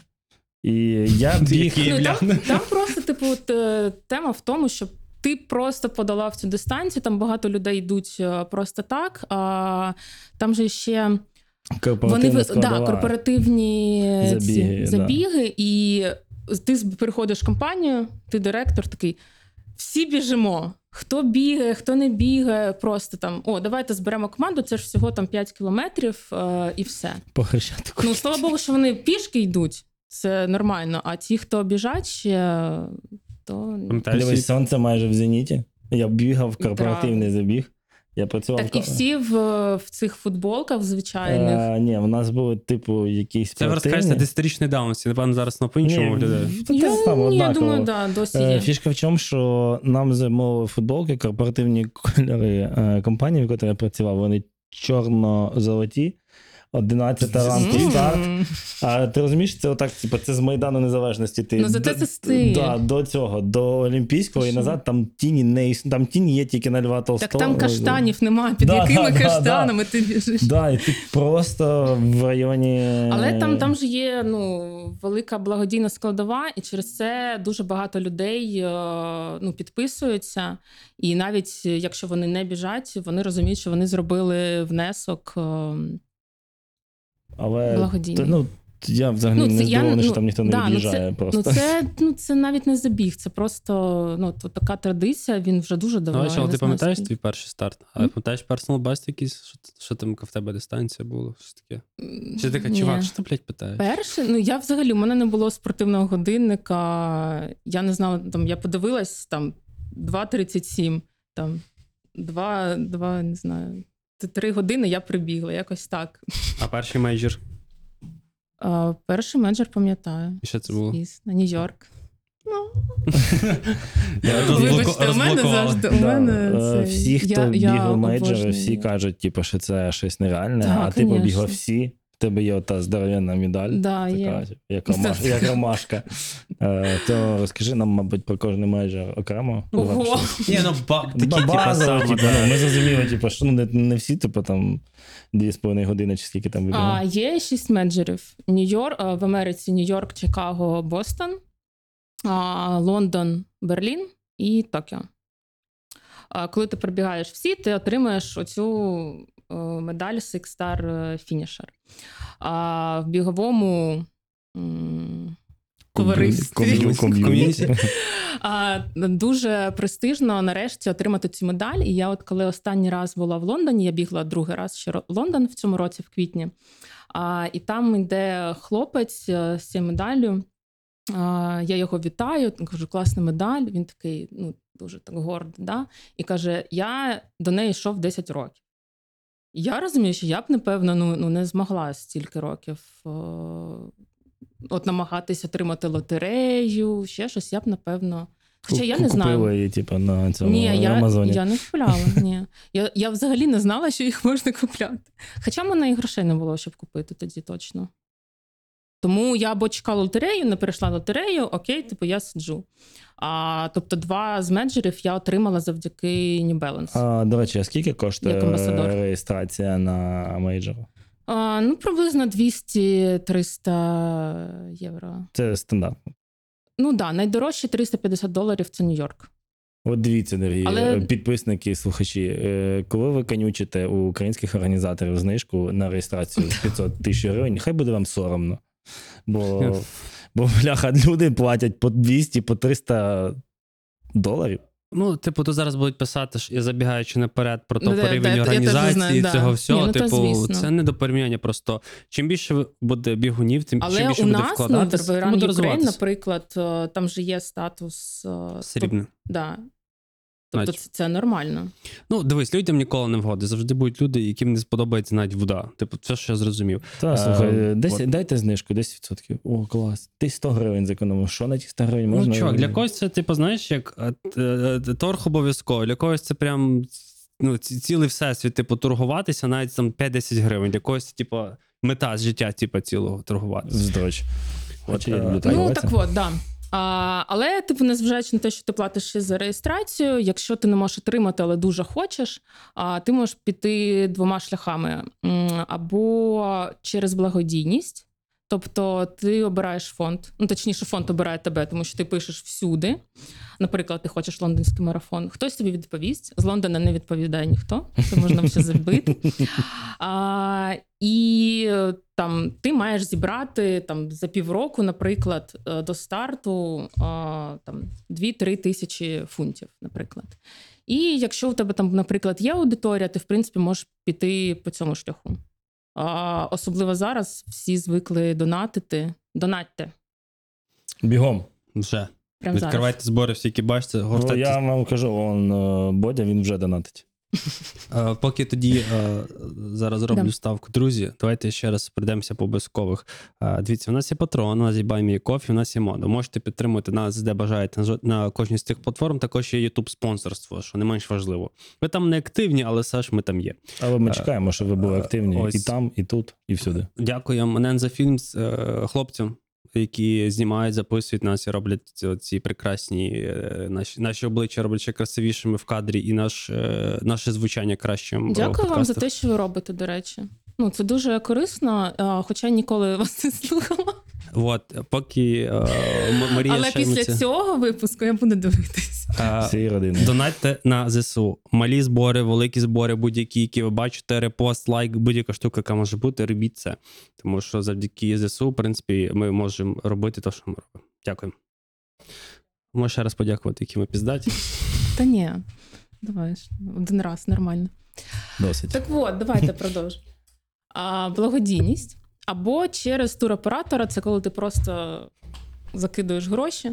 І я біг. Ну, там, там просто, типу, от, е, тема в тому, що ти просто подолав цю дистанцію, там багато людей йдуть е, просто так. А там же ще вони да, корпоративні Забіги, ці, да. забіги, і ти приходиш в компанію, ти директор такий. Всі біжимо. Хто бігає, хто не бігає, просто там о, давайте зберемо команду. Це ж всього там 5 кілометрів е, і все. По хрещатику. Ну слава Богу, що вони пішки йдуть. Це нормально. А ті, хто біжать ще, то Дивись, сонце майже в зеніті. Я бігав корпоративний забіг. Я працював. так і всі в, в цих футболках звичайних. Е, ні, у нас були, типу, якісь Це ви розкажете спортивні. десятирічної давності, напевно, зараз на по-іншому Ні, виглядає. та те саме, я однаково. думаю, да, досі Е, є. Фішка в чому, що нам замовили футболки, корпоративні кольори е, компанії, в якій я працював, вони чорно-золоті. 11 ранку старт. А ти розумієш, це отак, типу, це з Майдану Незалежності. Ти Ну, зате до- це стиль. Да, до цього, до Олімпійського і назад там тіні не іс- там тіні є тільки на Льва Толстого. Так там каштанів немає. Під Да, якими да, да, каштанами ти біжиш? Да, і ти просто в районі. Але там, там ж є ну, велика благодійна складова, і через це дуже багато людей е, ну, підписуються. І навіть е, якщо вони не біжать, вони розуміють, що вони зробили внесок. е, Але благодійний. та, ну, я взагалі Ну, не це я- здивований, що ну, там ніхто не да, ну, це- просто. Ну це, ну, це навіть не забіг, це просто ну, то, така традиція, він вже дуже давно. Ну, а ти пам'ятаєш твій перший старт? А М? пам'ятаєш personal best якийсь? Що, що там в тебе дистанція була? Що таке? Чи така, Ні. чувак, що ти, блядь, питаєш? Перше, ну я взагалі, у мене не було спортивного годинника. Я не знала, там я подивилась там 2.37, там 2, 2, не знаю, 3 години я прибігла, якось так. А перший мейджор? А, перший менеджер пам'ятаю. І що це було? Звісно, Нью-Йорк. Ну, Я Вибачте, у мене завжди у мене е, це... всі, хто я, я бігав мейджори, обожнюю. всі кажуть, типу, що це щось нереальне, Так, а ти конечно. побігла всі. Тебе є ота здоровенна медаль, Да, така, є. як, ромаш, як ромашка. Е, то розкажи нам, мабуть, про кожний мейджор окремо. Ого! Ні, ну ба, такі, Ба- типа, базово, саме, типу, да. ну, ми зрозуміли, типу, що ну, не, не всі, типу, там 2,5 години чи скільки там А, є шість менеджерів: Нью-Йорк, а, в Америці Нью-Йорк, Чикаго, Бостон, а, Лондон, Берлін і Токіо. А, Коли ти пробігаєш всі, ти отримаєш оцю е, медаль Six Star Finisher. А в біговому товаристві. Дуже престижно нарешті отримати цю медаль. І я, от коли останній раз була в Лондоні, я бігла другий раз ще Лондон в цьому році, в квітні. А, і там йде хлопець е, з цією медаллю. А, я його вітаю, кажу, класна медаль. Він такий, ну, дуже так гордий. Да? І каже: Я до неї йшов 10 років. Я розумію, що я б, напевно, ну, ну не змогла стільки років е, от намагатись отримати лотерею, ще щось, я б, напевно. Хоча я не знаю. Купила її, типу, на цьому Ні, я, Амазоні. я не купляла. Ні. Я, я взагалі не знала, що їх можна купляти. Хоча в мене і грошей не було, щоб купити тоді точно. Тому я або чекала лотерею, не перейшла лотерею, окей, типу я сиджу. А, тобто два з менеджерів я отримала завдяки New Balance. А, до речі, а скільки коштує реєстрація на мейджор? А, ну, приблизно 200-300 євро. Це стандартно. Ну так, да, найдорожчі 350 доларів це Нью-Йорк. От дивіться, дорогі Але- е, підписники, слухачі, е, коли ви конючите у українських організаторів знижку на реєстрацію 500 тисяч гривень, хай буде вам соромно. Бо, бо бляха, люди платять по 200, по 300 доларів. Ну, типу, то зараз будуть писати, що я забігаючи наперед про Ну, топ да, да, рівень організації знаю, да. цього Ні, всього. ну, типу, звісно. це не до порівняння. Просто чим більше буде бігунів, тим чим більше у буде нас ну, вкладатись, в тим Run буде Ukraine, наприклад, е, там же є статус е, Срібне. Да. Тобто це, це нормально. Ну, дивись, людям ніколи не вгоди. Завжди будуть люди, яким не сподобається навіть вода. Типу, це що я зрозумів. Та, Е, слухай, 10, от. дайте знижку, 10%. О, клас. Ти 100 гривень зекономив. Що на ті 100 гривень можна? Ну, можна? чувак, для когось це, типу, знаєш, як е, е, торг обов'язково, для когось це прям ну, цілий всесвіт, типу, торгуватися навіть там 5-10 гривень. Для когось, це, типу, мета з життя, типу, цілого торгуватися. Я От, люблю так. Ну так от, да. А, але, типу, незважаючи на те, що ти платиш ще за реєстрацію, якщо ти не можеш отримати, але дуже хочеш, а, ти можеш піти двома шляхами: або через благодійність. Тобто ти обираєш фонд, ну точніше, фонд обирає тебе, тому що ти пишеш всюди. Наприклад, ти хочеш лондонський марафон. Хтось тобі відповість. З Лондона не відповідає ніхто. Це можна все забити. А, і е, там ти маєш зібрати там за півроку, наприклад, е, до старту а, там 2-3 тисячі фунтів, наприклад. І якщо у тебе там, наприклад, є аудиторія, ти в принципі можеш піти по цьому шляху. А, особливо зараз всі звикли донатити. Донатьте Бігом. Вже. прямо зараз. Відкривайте збори, всі, які бачите, Ну, гортайте. я вам кажу, он е, Бодя, він вже донатить. Е, Поки тоді е, зараз зроблю Да. ставку. Друзі, давайте ще раз прийдемося по обов'язкових. Е, Дивіться, у нас є Patreon, у нас є Me Coffee, у нас є мода. Можете підтримувати нас, де бажаєте на кожній з цих платформ. Також є YouTube спонсорство, що не менш важливо. Ви там не активні, але все ж ми там є. Але ми чекаємо, щоб ви були активні ось. і там, і тут, і всюди. Дякуємо Ненза Фільмс е, хлопцям, які знімають, записують нас і роблять ці, ці прекрасні е, наші, наші обличчя роблять ще красивішими в кадрі, і наш, е, наше звучання кращим. в Дякую вам за те, що ви робите, до речі. Ну, це дуже корисно, хоча ніколи вас не слухала. От, поки е, Марія Але після цього випуску я буду дивитись. е, Всієї родини. Донатьте на ЗСУ. Малі збори, великі збори, будь-які, які ви бачите, репост, лайк, будь-яка штука, яка може бути, робіть це. Тому що завдяки ЗСУ, в принципі, ми можемо робити те, що ми робимо. Дякую. Можу ще раз подякувати, які ми піздаті. Та ні, давай один раз нормально. Досить. Так от, давайте продовжимо. Благодійність або через туроператора це коли ти просто закидуєш гроші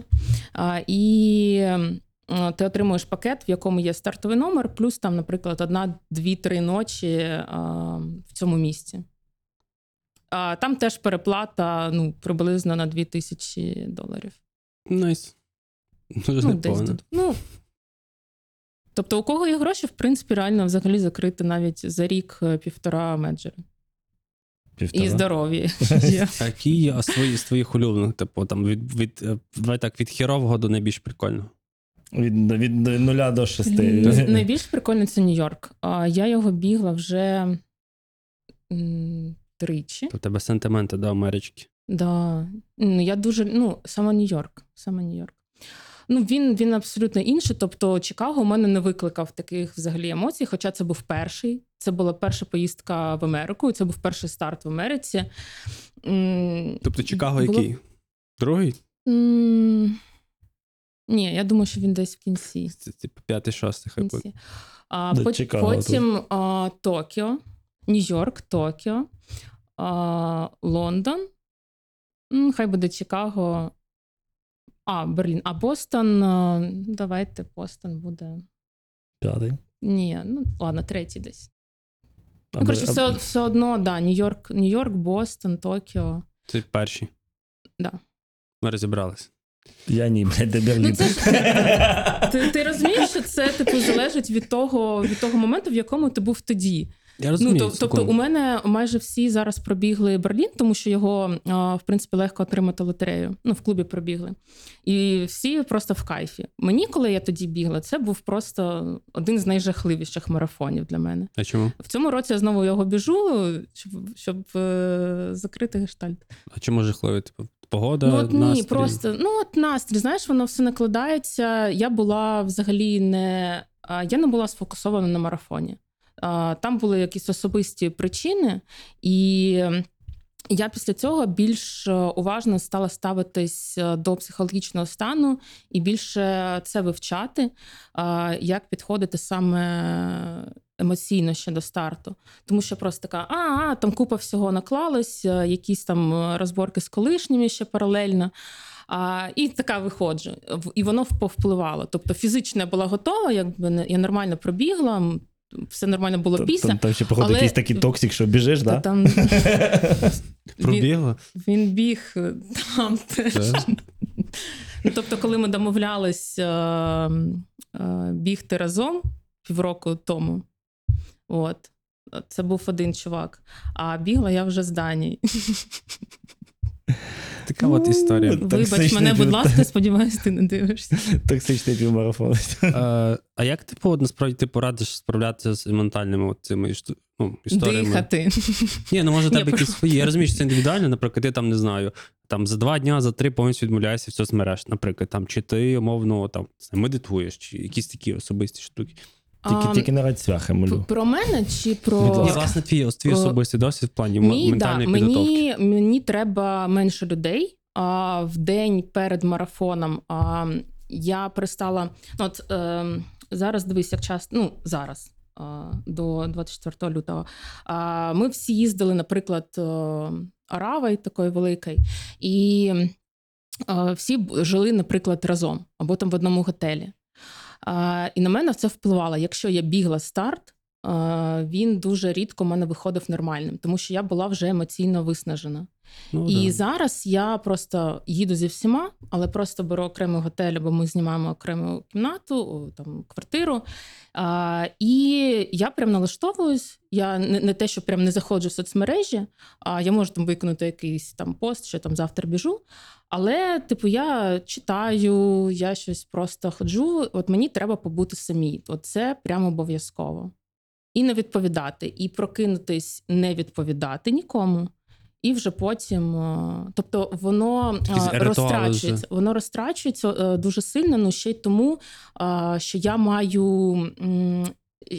а, і ти отримуєш пакет, в якому є стартовий номер, плюс там, наприклад, одна, дві, три ночі а, в цьому місці. А, там теж переплата ну, приблизно на 2000 доларів. Nice. Дуже Ну, десь тут. Ну, тобто, у кого є гроші, в принципі, реально взагалі закрити навіть за рік е, півтора мейджора. Півтора. І. А які свої з твоїх улюблених, типу, там від, від, е, давай так, від хірового до найбільш прикольного. Від, від нуля до шести. Найбільш прикольно це Нью-Йорк. А Я його бігла вже тричі. То в тебе сентименти до Амерички. Да. Ну, я дуже, ну, саме Нью-Йорк. Саме Нью-Йорк. Ну, він, він абсолютно інший. Тобто, Чикаго у мене не викликав таких взагалі емоцій, хоча це був перший. Це була перша поїздка в Америку, і це був перший старт в Америці. Тобто Чикаго було- який? Другий? М, Ні, я думаю, що він десь в кінці. Це типу п'ятий, шостий, хай буде. А, До пот- потім а, Токіо, Нью-Йорк, Токіо, а, Лондон. Хай буде Чикаго. А, Берлін. А Бостон. Давайте Бостон буде. П'ятий. Ні, ну ладно, третій десь. А Ну, коротше, де- все, все одно, да, Нью-Йорк, Нью-Йорк, Бостон, Токіо. Це перші. Да. Ми розібралися. Я ні, блядь, де Берлін. Ну, це ж- Ти, ти розумієш, що це типу залежить від того, від того моменту, в якому ти був тоді. Я розумію. Ну, то, тобто, секунду. у мене майже всі зараз пробігли Берлін, тому що його в принципі легко отримати лотерею. Ну, в клубі пробігли. І всі просто в кайфі. Мені, коли я тоді бігла, це був просто один з найжахливіших марафонів для мене. А чому? В цьому році я знову його біжу, щоб, щоб е, закрити гештальт. А чому жахливий? Типу, погода, Ну от ні, настрій? просто ну от настрій, знаєш, воно все накладається. Я була взагалі не я не була сфокусована на марафоні. Там були якісь особисті причини, і я після цього більш е, уважно стала ставитись е, до психологічного стану і більше це вивчати, як підходити саме емоційно ще до старту. Тому що просто така, а, а там купа всього наклалось, е, якісь там е, розборки з колишніми ще паралельно. А, і така виходжу. І воно повпливало. Тобто фізично я була готова, якби я нормально пробігла, все нормально було Там- після. Там, там ще, походу, але- якийсь такий токсик, що біжиш, Та да? там він, Пробігла? він біг е, там теж. Ну, тобто, коли ми домовлялись е, е, бігти разом півроку тому, от, це був один чувак, а бігла я вже з Дані. Така от історія. Ну, Вибач мене, будь ласка, сподіваюся, ти не дивишся. Токсичний півмарафон. Е, а як типу, насправді ти порадиш справлятися з ментальними цими ну, історіями? Дихати. Ні, ну може тебе якісь свої. Я розумію, що це індивідуально, наприклад, ти там не знаю. Там за два дня, за три повністю відмовляєшся від соцмереж, наприклад, там, чи ти умовно там медитуєш, чи якісь такі особисті штуки. Тільки, А, тільки не радь свяхи, п- молю. Про мене чи про. Ні, власне, твій, твій особистий досвід в плані Мій, да, ментальної підготовки. мені, мені треба менше людей. А в день перед марафоном а, я перестала. Ну, от, е, зараз дивись, як часто. Ну, зараз. а, До 24 лютого. А, Ми всі їздили, наприклад, е, Аравой такої і е, всі жили, наприклад, разом або там в одному готелі. І на мене це впливало. Якщо я бігла старт, він дуже рідко в мене виходив нормальним, тому що я була вже емоційно виснажена. Ну, І да. зараз я просто їду зі всіма, але просто беру окремий готель, бо ми знімаємо окрему кімнату, там квартиру. А, і я прям налаштовуюсь. Я не, не те, що прям не заходжу в соцмережі, а я можу там виконати якийсь там пост, що там завтра біжу. Але, типу, я читаю, я щось просто ходжу. От мені треба побути самій. От це прямо обов'язково. І не відповідати, і прокинутись, не відповідати нікому. І вже потім, е, тобто воно е, розтрачується, воно розтрачується е, дуже сильно, ну ще й тому, що я маю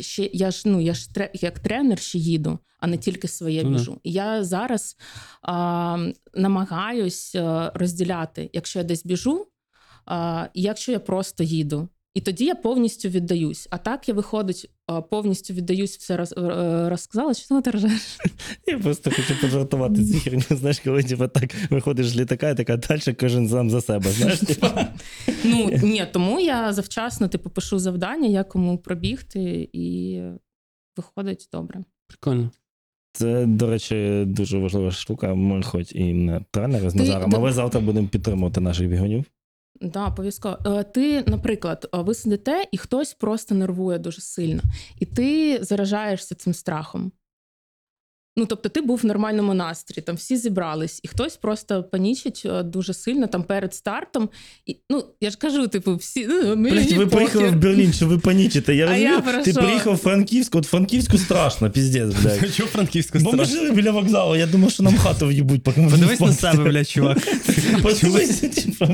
ще я ж ну я ж як тренер ще їду, а не тільки своє Ну біжу. І я зараз а, намагаюсь розділяти, якщо я десь біжу, а, і якщо я просто їду. І тоді я повністю віддаюсь. А так я виходить, повністю віддаюсь, все роз, е, розказала. Що ти ржеш? Я просто хочу пожартувати цю херню. Знаєш, коли типу, так виходиш з літака і така далі кожен сам за себе. Знаєш, типу. Ну ні, тому я завчасно типу пишу завдання, як кому пробігти, і виходить добре. Прикольно. Це, до речі, дуже важлива штука. Ми хоч і не тренери з Ти- Назаром, але завтра будемо підтримувати наших бігунів. Да, обов'язково. Е, Ти, наприклад, е, ви сидите, і хтось просто нервує дуже сильно, і ти заражаєшся цим страхом. Ну, тобто, ти був в нормальному настрої, там всі зібрались, і хтось просто панічить е, дуже сильно там перед стартом. І, ну, я ж кажу, типу, всі ну, мені Блять, ви похер. приїхали в Берлін, що ви панічите. Я розумію, я ти що? приїхав в Франківську, от Франківську страшно, піздець, блядь. Чого франківська Бо ми жили біля вокзалу, я думав, що нам хату в'їбуть, поки ми Подивись на не себе, блядь, чувак. Подивись, типу.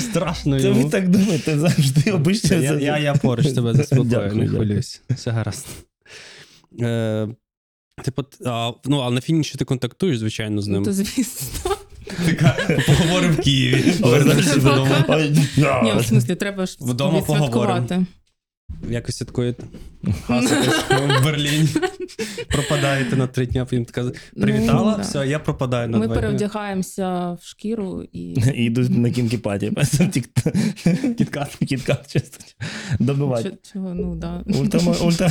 Страшно Це ви так думаєте завжди обично. Я, поруч тебе заспокою, не хвилюйся. Все гаразд. Типу, а, ну, а на фініші ти контактуєш, звичайно, з Ну, ним. то звісно. Поговоримо в Києві. Ні, в смислі, треба ж Вдома відсвяткувати. Якось святкуєте. Тусите в Берліні. Пропадаєте на три дні, потім така привітала, Ну, все, я пропадаю на Ми два перевдягаємося в шкіру і І йдуть на кінкі-паті. Кіткат. Кіткат чисто. Добивати. Чого, ну да. Ультра,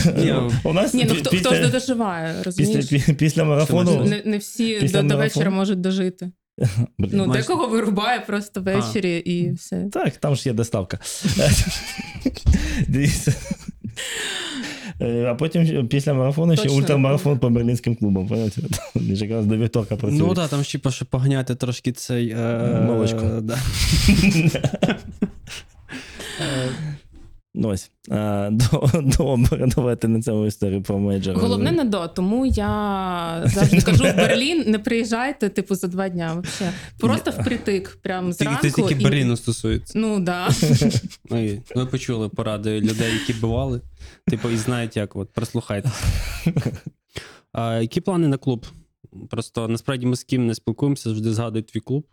у нас Ні, ну хто, ж не доживає, розумієш? після, марафону. Не, всі до вечора можуть дожити. Блін. Ну, Майже. декого вирубає просто ввечері і все. Так, там ж є доставка. Дивіться. Е, А потім після марафону ще ультрамарафон по берлінським клубам. Понимаєте? Ж якраз до вівторка працюють. Ну так, там ще типа, ще поганяти трошки цей. Е, Молочко. Ну ось. А, до- Добре, давайте на цьому історію про мейджор. Головне не до, тому я завжди кажу в Берлін, не приїжджайте, типу, за два дня. Вообще. Просто впритик, прям Тільки зранку. це тільки і- Берліну стосується. Ну да. І ви почули поради людей, які бували. Типу, і знають, як от прослухайте. А, які плани на клуб? Просто насправді ми з ким не спілкуємося, завжди згадують твій клуб.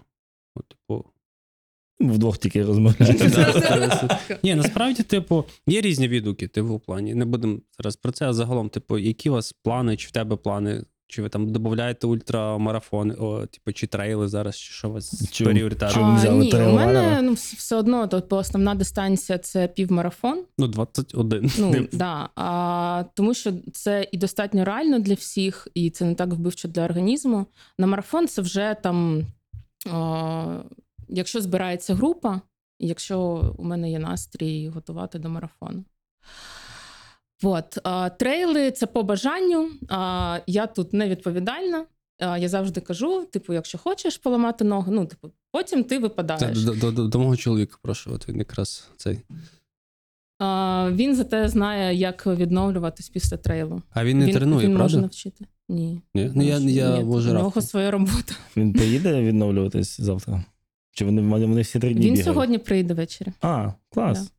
От, типу, Вдвох тільки розмовляти. Да, Ні, насправді, типу, є різні відгуки, типу, в плані. Не будемо зараз про це, а загалом, типу, які у вас плани, чи в тебе плани, чи ви там додаєте ультрамарафони, о, типу, чи трейли зараз, чи що у вас Чому- пріоритетно? чому? взяли ні, у мене ну, вс- все одно тобто, основна дистанція це півмарафон. Ну, 21. Ну, Типу. да, а, тому що це і достатньо реально для всіх, і це не так вбивчо для організму. На марафон це вже там, а, якщо збирається група, і якщо у мене є настрій готувати до марафону. От, а, трейли це по бажанню. А, я тут не відповідальна. А, я завжди кажу: типу, якщо хочеш поламати ногу, ну, типу, потім ти випадаєш. до, до, до, до мого чоловіка, прошу, от він якраз цей. А, він зате знає, як відновлюватись після трейлу. А він не він, тренує, він правда? може навчити. Ні. Ні? Ну, я, я Ні, можу у нього своя робота. Він поїде відновлюватись завтра? Чи вони, вони всі три дні Він бігають? сьогодні прийде ввечері. А, клас. Да.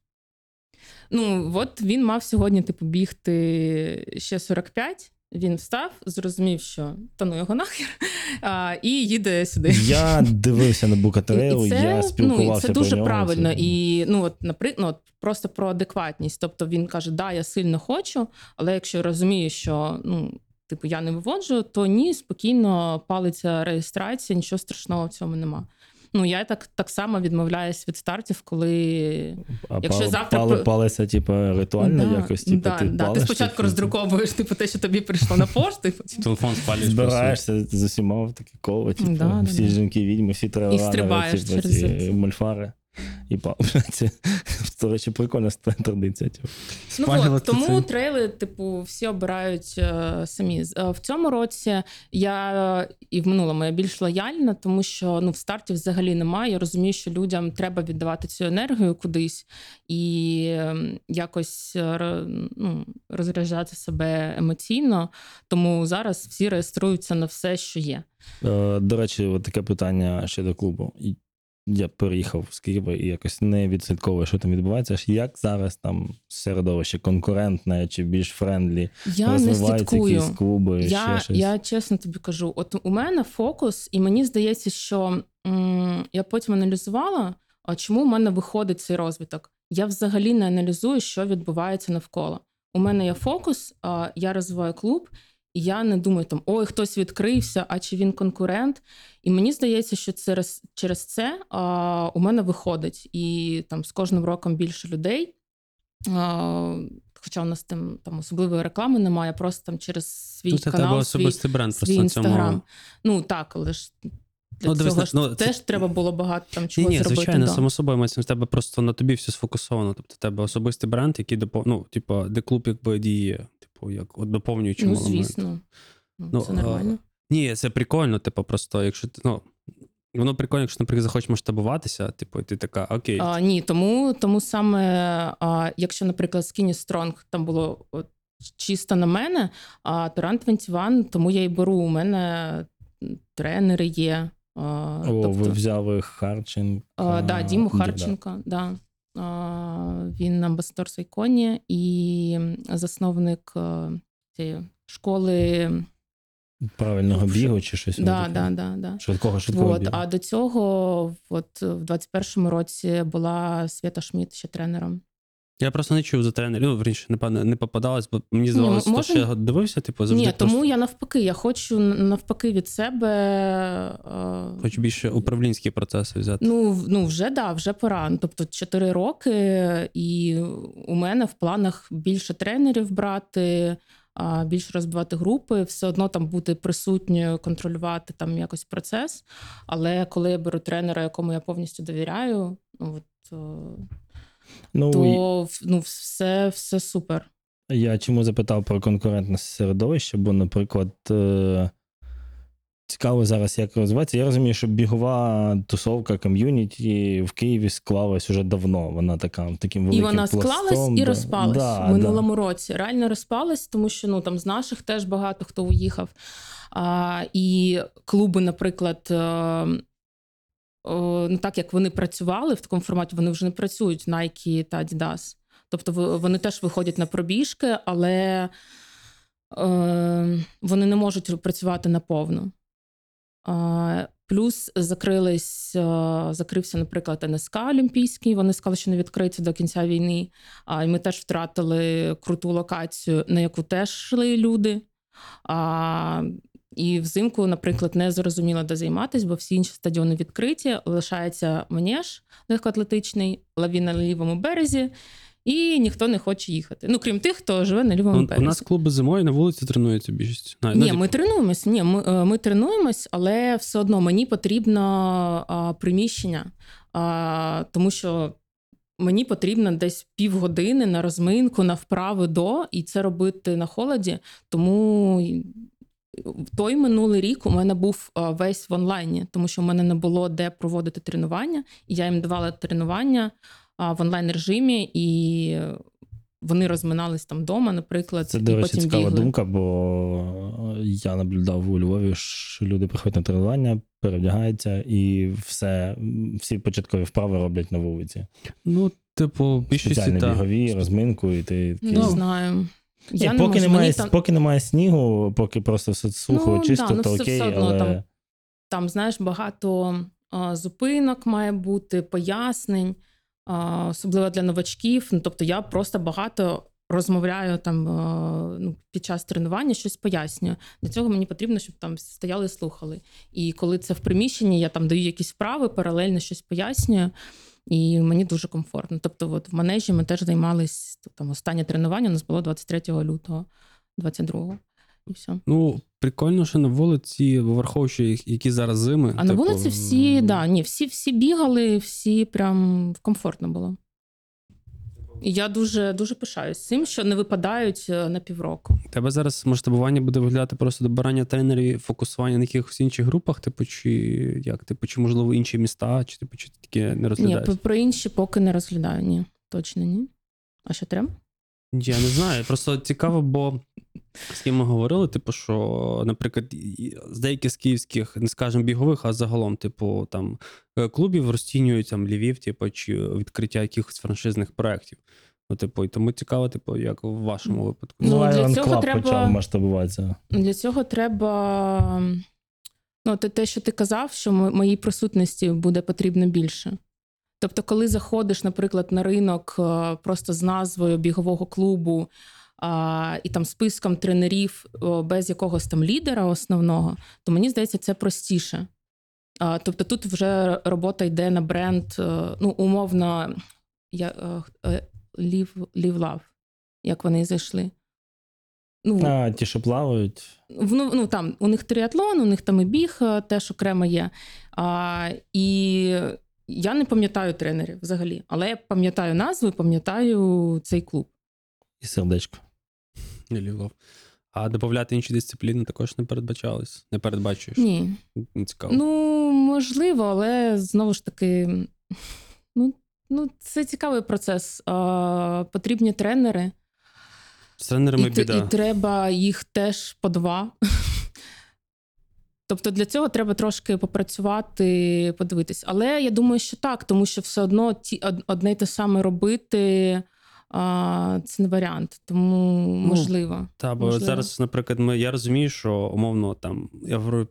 Ну, от він мав сьогодні, типу, бігти ще 45. Він встав, зрозумів, що та ну його нахер, а, і їде сюди. Я дивився на це, я ну, і спілкувався це про дуже нього. правильно. це- І ну, от, наприклад, ну, от, просто про адекватність. Тобто він каже: да, я сильно хочу, але якщо я розумію, що ну, типу, я не виводжу, то ні, спокійно палиться реєстрація, нічого страшного в цьому нема. Ну, я так, так само відмовляюсь від стартів, коли А якщо пал- завтра пали, палися, палиться, типу, ритуально Да, якось, типу, да, ти да. палиш, ти спочатку типу, роздруковуєш типу, те, що тобі прийшло на пошту, потім Телефон спалюєш. Збираєшся з усіма в такі коло, типу, Да, всі да. жінки відьми, всі треба стрибаєш через це. мольфари. І па- це, до речі, прикольна традиція. Типу. Ну от, тому це. трейли, типу, всі обирають е, самі. Е, В цьому році я е, і в минулому я більш лояльна, тому що ну в старті взагалі немає. Я розумію, що людям треба віддавати цю енергію кудись і е, якось е, ну, розряджати себе емоційно. Тому зараз всі реєструються на все, що є. Е, До речі, от таке питання щодо клубу. Я переїхав з Києва і якось не відслідковую, що там відбувається. Як зараз там середовище конкурентне чи більш френдлі? Я не слідкую. якісь клуби, Я, ще щось? я чесно тобі кажу, от у мене фокус, і мені здається, що м, я потім аналізувала, а чому в мене виходить цей розвиток. Я взагалі не аналізую, що відбувається навколо. У мене є фокус, я розвиваю клуб, і я не думаю там, ой, хтось відкрився, а чи він конкурент. І мені здається, що через, через це а, у мене виходить. І там з кожним роком більше людей. А, Хоча у нас там, там особливої реклами немає, просто там через свій Ну, це канал, тебе свій, особистий бренд свій просто на цьому. Ну так, але ж для Ну, дивись, цього ж ну, це- теж треба було багато там Ні, чого ні, зробити. звичайно, да. само собою, мається в тебе просто на тобі все сфокусовано. Тобто, тебе особистий бренд, який ну, типу, де клуб якби діє, типу, як от доповнюючи Ну, звісно. Ну, Ну, це нормально. Ні, це прикольно, типу, просто якщо ти, ну, воно прикольно, якщо, наприклад, захочеш масштабуватися, типу, і ти така, окей. А, ні, тому, тому саме, а, якщо, наприклад, Skinny Strong там було от, чисто на мене, а то Run 21, тому я і беру. У мене тренери є. А, О, тобто, ви взяли Харченка. а, да, Діму Ді- да. Да. Він амбасадор Сайконі і засновник цієї школи правильного бігу чи щось. Да, да, да, да. Швидкого, швидкого От, бігу. а до цього, от в 21-му році була Свята Шміт ще тренером. Я просто не чув за тренерів. Ну, вірніше, напевно, не попадалось, бо мені здавалося, м- що можем- ще дивився, типу, завжди Ні, тому просто я навпаки, я хочу навпаки від себе. е, хочу більше управлінські процеси взяти. Ну, ну вже да, вже пора. Ну, Тобто 4 роки, і у мене в планах більше тренерів брати, більше розбивати групи, все одно там бути присутньою, контролювати там якось процес. Але коли я беру тренера, якому я повністю довіряю, ну от Ну, то ну, все, все супер. Я чому запитав про конкурентне середовище, бо, наприклад, е, цікаво зараз, як розвивається. Я розумію, що бігова тусовка ком'юніті в Києві склалась уже давно. Вона така таким І вона пластом, склалась і да. розпалась Да, в минулому році. Реально розпалась, тому що ну там з наших теж багато хто уїхав. А, і клуби, наприклад, е, ну так як вони працювали в такому форматі, вони вже не працюють Nike та Adidas. Тобто вони теж виходять на пробіжки, але е, вони не можуть працювати наповну. Плюс закрились, е, закрився, наприклад, НСК Олімпійський. Вони сказали, що не відкриті до кінця війни. І ми теж втратили круту локацію, на яку теж йшли люди. І взимку, наприклад, не зрозуміло, де займатися, бо всі інші стадіони відкриті. Лишається манеж легкоатлетичний, лавіна на лівому березі, і ніхто не хоче їхати. Ну, крім тих, хто живе на лівому Ну, у березі. нас клуби зимою на вулиці тренуються більшість. Ну, Ні, типу, ми тренуємось. Ні, ми, е, ми тренуємось, але все одно мені потрібно а, приміщення, а, тому що мені потрібно десь півгодини на розминку, на вправи до, і це робити на холоді. Тому той минулий рік у мене був весь в онлайні, тому що в мене не було де проводити тренування, і я їм давала тренування в онлайн режимі, і вони розминались там вдома, наприклад, Це, і до речі, потім цікава бігли. думка, бо я наблюдав у Львові, що люди приходять на тренування, перевдягаються і все, всі початкові вправи роблять на вулиці. Ну, типу, більшість бігові, розминку, і ти такий. Не знаю. Ні, не поки, можу. немає, Мені там, поки немає снігу, поки просто все сухо, Ну, чисто, да, ну, то все- окей, все одно але там там, знаєш, багато а, зупинок має бути, пояснень, а, особливо для новачків. Ну, тобто я просто багато розмовляю там а, ну, під час тренування, щось пояснюю. Для цього мені потрібно, щоб там стояли слухали. І коли це в приміщенні, я там даю якісь вправи, паралельно щось пояснюю. І мені дуже комфортно. Тобто, от в манежі ми теж займались там останнє тренування у нас було 23 лютого, 22-го. І все. Ну, прикольно, що на вулиці, враховуючи, які зараз зими. А на типу, вулиці всі, да, ні, всі, всі бігали, всі прям комфортно було. І я дуже дуже пишаюсь цим, що не випадають е, на півроку. Тебе зараз масштабування буде виглядати просто добирання тренерів, фокусування на якихось інших групах, типу, чи як? Типу, чи можливо інші міста, чи типу, чи таке не Ні, розглядаєш? про- про інші поки не розглядаю. Ні, точно ні. А що треба? Я не знаю. Просто цікаво, бо з ким ми говорили, типу, що, наприклад, з деяких з київських, не скажемо бігових, а загалом, типу, там е, клубів розцінюють там Львів, типу, чи відкриття якихось франшизних проєктів. Ну, типу, і тому цікаво, типу, як в вашому випадку. Ну, Ну, для цього Club треба- почав масштабуватися. Для цього треба. Ну, те, те, що ти казав, що моїй присутності буде потрібно більше. Тобто, коли заходиш, наприклад, на ринок е, просто з назвою бігового клубу а, і там списком тренерів без якогось там лідера основного, то мені здається, це простіше. А, тобто тут вже робота йде на бренд, е, ну, умовно, я, е, е, Live, Live Love, як вони зайшли. Ну, А, ті, що плавають. ну, ну там у них тріатлон, у них там і біг е, теж окремо є. А, і я не пам'ятаю тренерів взагалі, але я пам'ятаю назву і пам'ятаю цей клуб. І сердечко. Не лілов. А додати інші дисципліни також не передбачались. Не передбачуєш. Ні. Не цікаво. Ну, можливо, але знову ж таки, ну, ну це цікавий процес. А, потрібні тренери, З тренерами і, біда. і треба їх теж по два. Тобто для цього треба трошки попрацювати, подивитись. Але я думаю, що так, тому що все одно ті одне й те саме робити а, це не варіант. Тому можливо. Та, бо Можливо. зараз, наприклад, ми, я розумію, що умовно там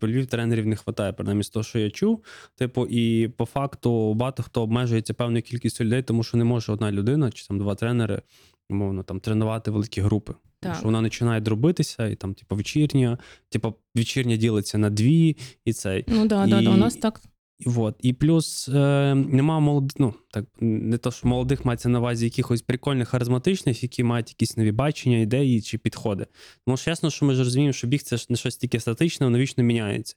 Львів тренерів не вистачає, принаймні з того, що я чув. Типу, і по факту багато хто обмежується певною кількістю людей, тому що не може одна людина чи там два тренери, умовно, там тренувати великі групи. Так. що вона починає дробитися, і там, типу, вечірня, типу, вечірня ділиться на дві, і цей. Ну да, да, да, у нас так. І от. І плюс е, нема молодих, ну так не то, що молодих мається на увазі якихось прикольних, харизматичних, які мають якісь нові бачення, ідеї чи підходи. Тому що ясно, що ми ж розуміємо, що біг це не щось тільки статичне, воно вічно міняється.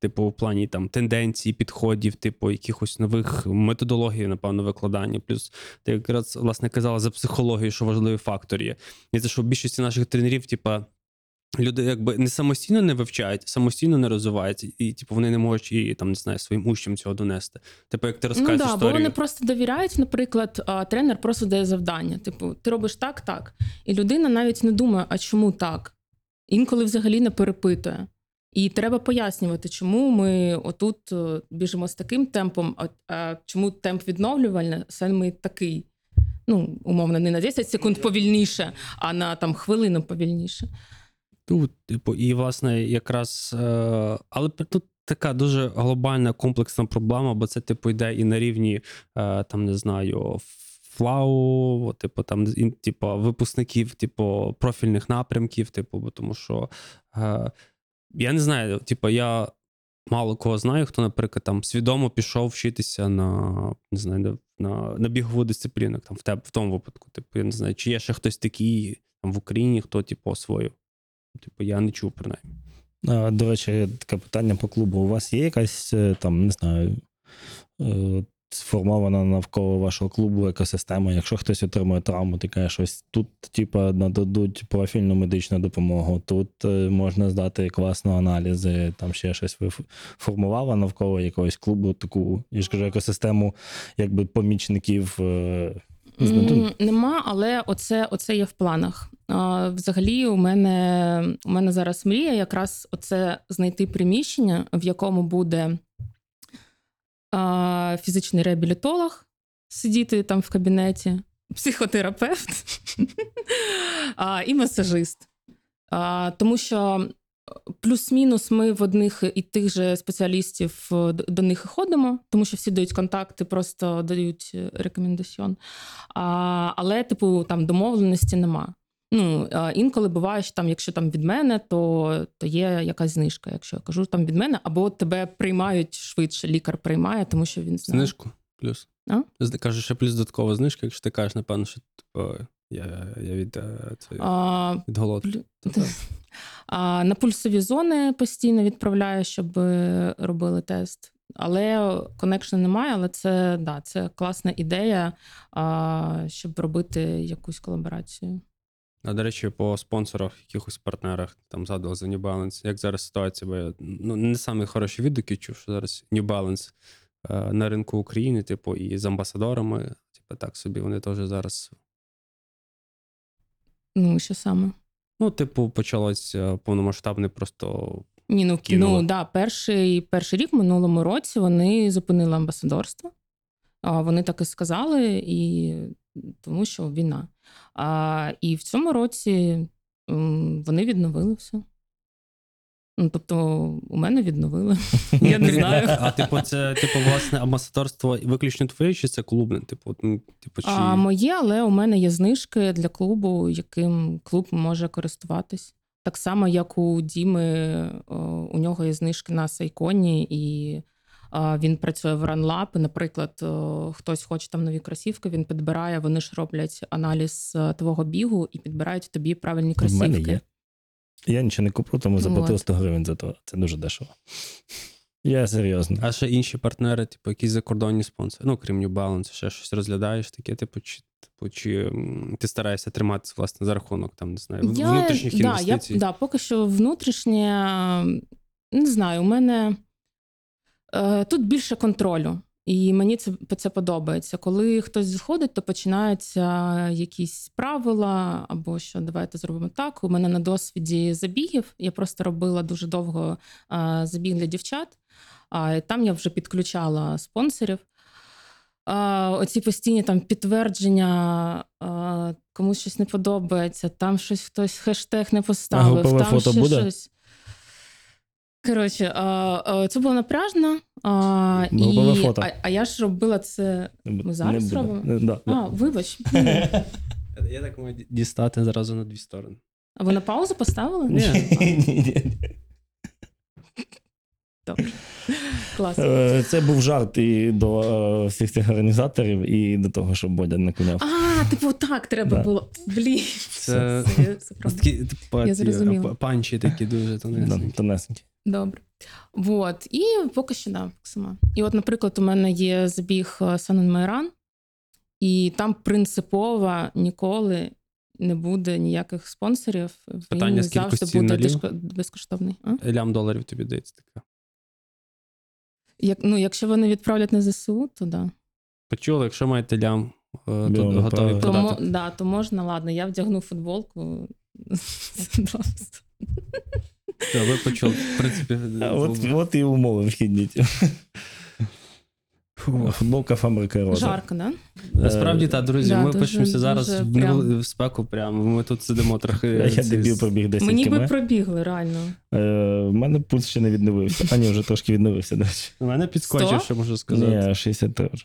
Типу, в плані там тенденцій, підходів, типу, якихось нових методологій, напевно, викладання. Плюс ти якраз власне казала за психологію, що важливий фактор є. І це що в більшості наших тренерів, типа. Люди якби не самостійно не вивчають, самостійно не розвиваються, і типу вони не можуть і там не знаю своїм учням цього донести. Типу, як ти Ну розкажеш да, бо вони просто довіряють, наприклад, тренер просто дає завдання. Типу, ти робиш так, так. І людина навіть не думає, а чому так? Інколи взагалі не перепитує. І треба пояснювати, чому ми отут е, біжимо з таким темпом, а, чому темп відновлювальний саме такий. Ну, умовно, не на 10 секунд повільніше, а на там хвилину повільніше. Ну, типу, і власне, якраз, е, але тут така дуже глобальна комплексна проблема, бо це, типу, йде і на рівні е, там, не знаю, флау, типу, там, і, типу, випускників, типу, профільних напрямків, типу, тому що я не знаю, типу, я мало кого знаю, хто, наприклад, там свідомо пішов вчитися на не знаю, на, на бігову дисципліну, там в тебе в тому випадку. Типу, я не знаю, чи є ще хтось такий там в Україні, хто, типу, освоїв. Типу, я не чув принаймні. До речі, таке питання по клубу. У вас є якась е, там, не знаю, е, сформована навколо вашого клубу екосистема? Якщо хтось отримує травму, кажеш, щось тут, типа, нададуть профільну медичну допомогу, тут е, можна здати класно аналізи, там ще щось ви ф- формувала навколо якогось клубу таку, я ж кажу, екосистему якби помічників. е, Нема, але оце, оце є в планах. Взагалі, у мене, у мене зараз мрія якраз оце знайти приміщення, в якому буде фізичний реабілітолог сидіти там в кабінеті, психотерапевт і масажист. Тому що плюс-мінус ми в одних і тих же спеціалістів е, до- них ходимо, тому що всі дають контакти, просто дають е, рекомендаціон. Але, типу, там домовленості нема. Ну, інколи буває, що там, якщо там від мене, то, то є якась знижка. Якщо я кажу там від мене, або тебе приймають швидше, лікар приймає, тому що він знає. Знижку плюс. А? Кажеш, ще плюс додаткова знижка, якщо ти кажеш, напевно, що типу, я, я від, е, це, А, від голодки. плю- А на пульсові зони постійно відправляю, щоб е, робили тест. Але connection немає, але це, да, це класна ідея, а, щоб робити якусь колаборацію. А до речі, по спонсорах, якихось партнерах, там згадував за New Balance. Як зараз ситуація? Бо я ну, не самі хороші відгуки чув, що зараз New Balance е, на ринку України, типу, і з амбасадорами, типу, так собі, вони теж зараз. Ну, що саме? Ну, типу, почалось е, повномасштабне просто Ні, ну, Кинули. ну да, перший, перший рік в минулому році вони зупинили амбасадорство. А, вони так і сказали, і тому що війна. А, і в цьому році вони відновили все. Ну, тобто, у мене відновили. Я не знаю. А типу, це типу, власне, амбасадорство виключно твоє, чи це клубне? Типу, ну, типу, чи... А, моє, але у мене є знижки для клубу, яким клуб може користуватись. Так само, як у Діми, у нього є знижки на Сайконі, і він працює в RunLab. І, Наприклад, хтось хоче там нові кросівки, він підбирає, вони ж роблять аналіз е, твого бігу і підбирають тобі правильні В кросівки. мене є. Я нічого не куплю, тому заплатив От. 100 гривень за то. Це дуже дешево. Я серйозно. А ще інші партнери, типу, якісь закордонні спонсори, ну, крім New Balance, ще щось розглядаєш таке, типу, чи, типу, чи ти стараєшся триматися, власне, за рахунок, там, не знаю, Я, внутрішніх да, інвестицій. Я, да, поки що внутрішнє, не знаю, у мене е, тут більше контролю. І мені це, це подобається. Коли хтось заходить, то починаються якісь правила, або що давайте зробимо так. У мене на досвіді забігів. Я просто робила дуже довго е, забіг для дівчат, а там я вже підключала спонсорів. оці постійні там підтвердження, комусь щось не подобається, там щось хтось хештег не поставив, там фото ще буде? щось. Коротше, а, а, це було напряжно. А, Групове і, фото. а, а я ж робила це. Ми зараз буде. робимо? Не- Да, А, да. вибач. Я так можу дістати зразу на дві сторони. А ви на паузу поставили? Ні. Добре. Клас. Е, Це був жарт і до е, всіх цих організаторів, і до того, що Бодя не куняв. А, типу, так треба Да. було. Блін. Це- це, це правда. Такі, типу, Я зрозуміла. панчі такі дуже Да, тонесенькі. Добре. Вот. І поки що да, сама. І от, наприклад, у мене є забіг Санен Майран, і там принципово ніколи не буде ніяких спонсорів. Питання Він завжди буде безкоштовний. А? Лям доларів тобі дається така. Як, ну, якщо вони відправлять на ЗСУ, то да. Почули, якщо маєте лям, е, то Білому готові. То, подати. подати. да, то можна, ладно, я вдягну футболку. Ви почули. В принципі, От, от і умови вхідні. Футболка фабрика Роза. Жарко, да? Насправді, так, друзі, Да, ми дуже- пишемося зараз дуже в, прям. невели- в спеку прямо. Ми тут сидимо трохи. Я, я ці- дебіл пробіг 10 Мені км. би пробігли, реально. Е, в мене пульс ще не відновився. А ні, вже трошки відновився. До речі. У мене підскочив, Сто? що можу сказати. Ні, 63 вже.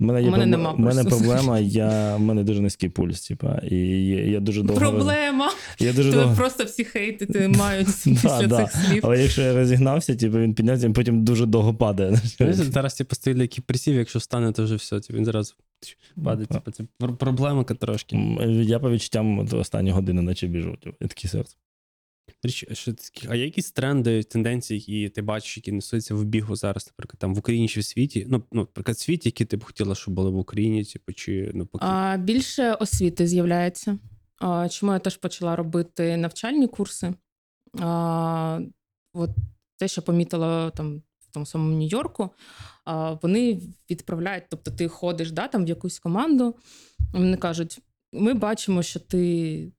У мене, є У мене проблема- нема у мене проблема, я, у мене дуже низький пульс, типа, і я, я дуже довго. Проблема. Я дуже Тебе довго. просто всі хейтити мають після да. цих слів. Але якщо я розігнався, типу, він піднявся, він потім дуже довго падає. Зараз типу, стоїть який присів, якщо встане, то вже все, типу, він зразу падає. Типу, це пр- проблемка трошки. Я по відчуттям останні години наче біжу. Типу, я такий серце. Річ, що такі- а якісь тренди, тенденції, які ти бачиш, які несуться в бігу зараз, наприклад, там в Україні чи в світі? Ну, ну наприклад, в світі, які ти б хотіла, щоб були в Україні, типу, чи навпаки. А, більше освіти з'являється. А, чому я теж почала робити навчальні курси? А, от те, що помітила там в тому самому Нью-Йорку, вони відправляють, тобто ти ходиш да, там в якусь команду, вони кажуть: ми бачимо, що ти,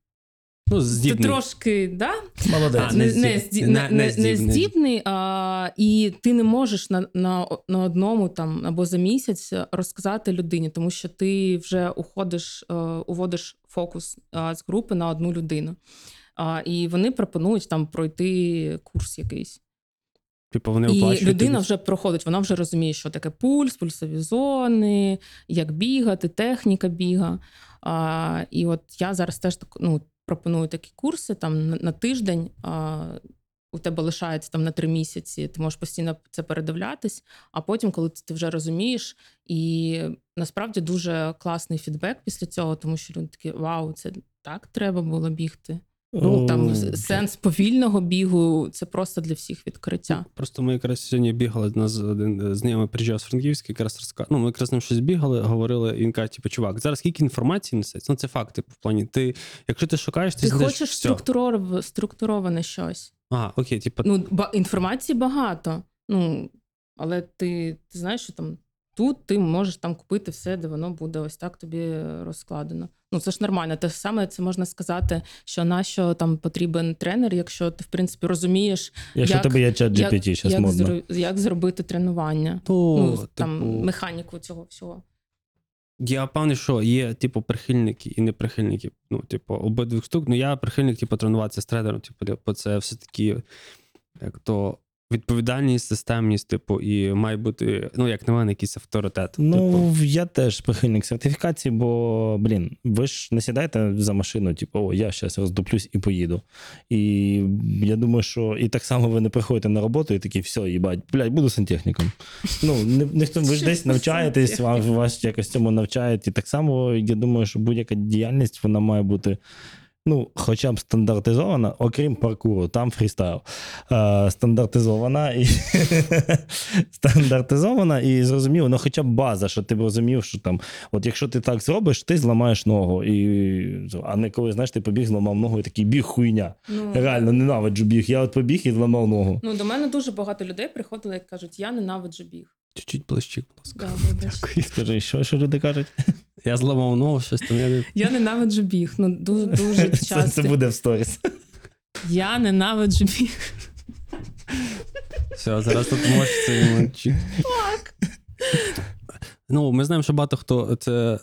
ну, ти здібний. трошки да, Молодець. А, не, не не, не- не, не не, здібний. здібний, а, і ти не можеш на, на, на одному там або за місяць розказати людині, тому що ти вже уходиш, е, уводиш фокус з групи на одну людину. А, і вони пропонують там пройти курс якийсь. Типу, вони І людина вже проходить, вона вже розуміє, що таке пульс, пульсові зони, як бігати, техніка біга. А, і от я зараз теж так, ну, пропоную такі курси там на, тиждень. У тебе лишається там на три місяці, ти можеш постійно це передивлятись, а потім, коли ти вже розумієш, і насправді дуже класний фідбек після цього, тому що люди такі: вау, це так треба було бігти. Ну там О, сенс повільного бігу це просто для всіх відкриття. Просто ми якраз сьогодні бігали, нас один знайомий приїжджав з Франківська, якраз розказав. Ну, ми якраз ним щось бігали, говорили, і він каже, типу, чувак, зараз скільки інформації несеться? Ну, це факт, типу, в плані. Ти, якщо ти шукаєш, ти, Ти знайдеш хочеш все. структуров- структуроване щось. Ага, окей, типу, Ну, ба- інформації багато. Ну, але ти, ти знаєш, що там тут ти можеш там купити все, де воно буде ось так тобі розкладено. Ну, це ж нормально. Те ж саме це можна сказати, що на що там потрібен тренер, якщо ти, в принципі, розумієш, Якщо як- тебе є чат як, GPT, як, модно. зро- як зробити тренування. ну, Ну, типу, там механіку цього всього. Я певний, що є, типу, прихильники і неприхильники. Ну, типу, обидвих штук. Ну, я прихильник, типу, тренуватися з тренером. Типу, бо це все-таки як то відповідальність, системність, типу, і має бути, ну, як на мене, якийсь авторитет. типу. Ну, я теж прихильник сертифікації, бо, блін, ви ж не сідаєте за машину, типу, о, я зараз роздуплюсь і поїду. І я думаю, що і так само ви не приходите на роботу і такі, все, їбать, блядь, буду сантехніком. Ну, не, ніхто, ви ж Що десь навчаєтесь, вам, вас якось цьому навчають. І так само, я думаю, що будь-яка діяльність вона має бути. Ну, хоча б стандартизована, окрім паркуру, там фрістайл. Е, стандартизована і стандартизована і зрозуміло, ну хоча б база, що ти б розумів, що там, от якщо ти так зробиш, ти зламаєш ногу. І, а не коли, знаєш, ти побіг, зламав ногу і такий біг хуйня. Ну, Реально ненавиджу біг. Я от побіг і зламав ногу. Ну, до мене дуже багато людей приходили і кажуть, я ненавиджу біг. Чуть-чуть ближче, будь ласка. Да. Дякую. Скажи, що, що люди кажуть? Я зламав ногу, щось там. Я не... Я ненавиджу біг. Ну, дуже, дуже Це, часто. це буде в сторіс. Я ненавиджу біг. Все, зараз тут можеш чи- Ну, ми знаємо, що багато хто це.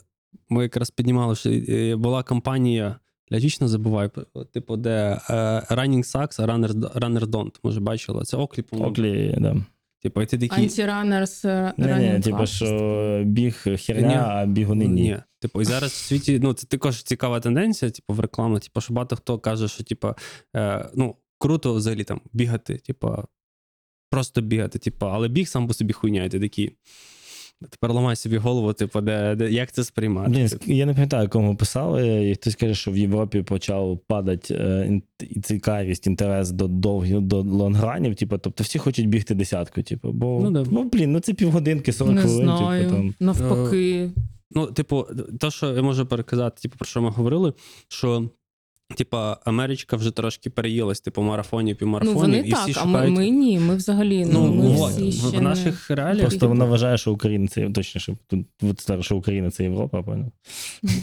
Ми якраз піднімали, що е, була компанія. Я вічно забуваю, типу, де е, Running Sucks, а Runner, Runner Don't. Може, бачили? Це Оклі, по-моєму. Оклі, да. Типу, і ти такий. Антиранерс Не, не, типу, що біг херня, Ні. а бігуни ні. Ні. Типу, і зараз в світі, ну, це також цікава тенденція, типу, в рекламу, типу, що багато хто каже, що, типу, е, ну, круто взагалі там бігати, типу, просто бігати, типу, але біг сам по собі хуйня, і ти такий. Тепер ламай собі голову, типу, де, де, як це сприймати. Блін, Типу. я не пам'ятаю, кому писали, і хтось каже, що в Європі почав падати е, цікавість, інтерес до довгих до лонгранів. Типу, тобто всі хочуть бігти десятку. Типу, бо Ну, да. ну, блін, ну це півгодинки, 40 Не хвилин. знаю. Типу, там. Навпаки. Ну, типу, то, що я можу переказати, типу, про що ми говорили, що. Типа, Америчка вже трошки переїлась, типу, марафонів, Ну, півмарафонів, вони і так, всі а ми, шукають. ми ні. Ми взагалі ну, ну, ми от, всі в, ще в не... наших реаліях. Просто вона типу, вважає, що Україна це точніше, тут що Україна це Європа, поняв?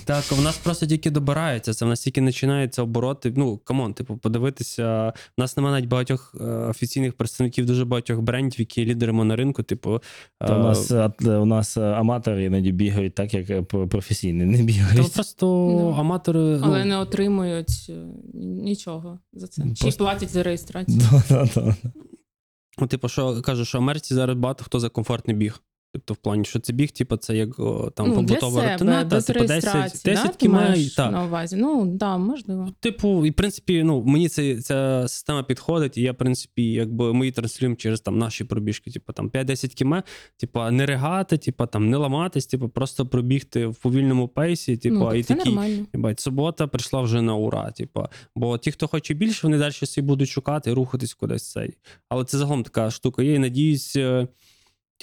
Так, в нас просто тільки добирається це. В нас тільки починаються обороти. Ну, come on, типу, подивитися. В нас немає навіть багатьох е, офіційних представників, дуже багатьох брендів, які є лідерами на ринку. Типу, Та у е, нас, у нас аматори іноді бігають так, як е, професійні не та бігають. просто Да. аматори. Але ну, не отримують е, нічого за це. Чи й платять за реєстрацію. Да, да, да. Ну, типу, що кажу, що в Америці зараз багато хто за комфортний біг. Тобто, в плані, що це біг, типу, це як там ну, для побутова себе, рутина, та, типу, 10, реєстрації, 10 да, маєш на увазі. Ну, да, можливо. Типу, і в принципі, ну мені це, ця система підходить, і я, в принципі, якби ми її транслюємо через там наші пробіжки, типу там 5-10 км, типу, не ригати, типу, там не ламатись, типу, просто пробігти в повільному пейсі, типу, ну, і так такий. нормально. Бать, субота прийшла вже на ура. Типу. Бо ті, хто хоче більше, вони далі собі будуть шукати і рухатись кудись цей. Але це загалом така штука є. І надіюсь, е,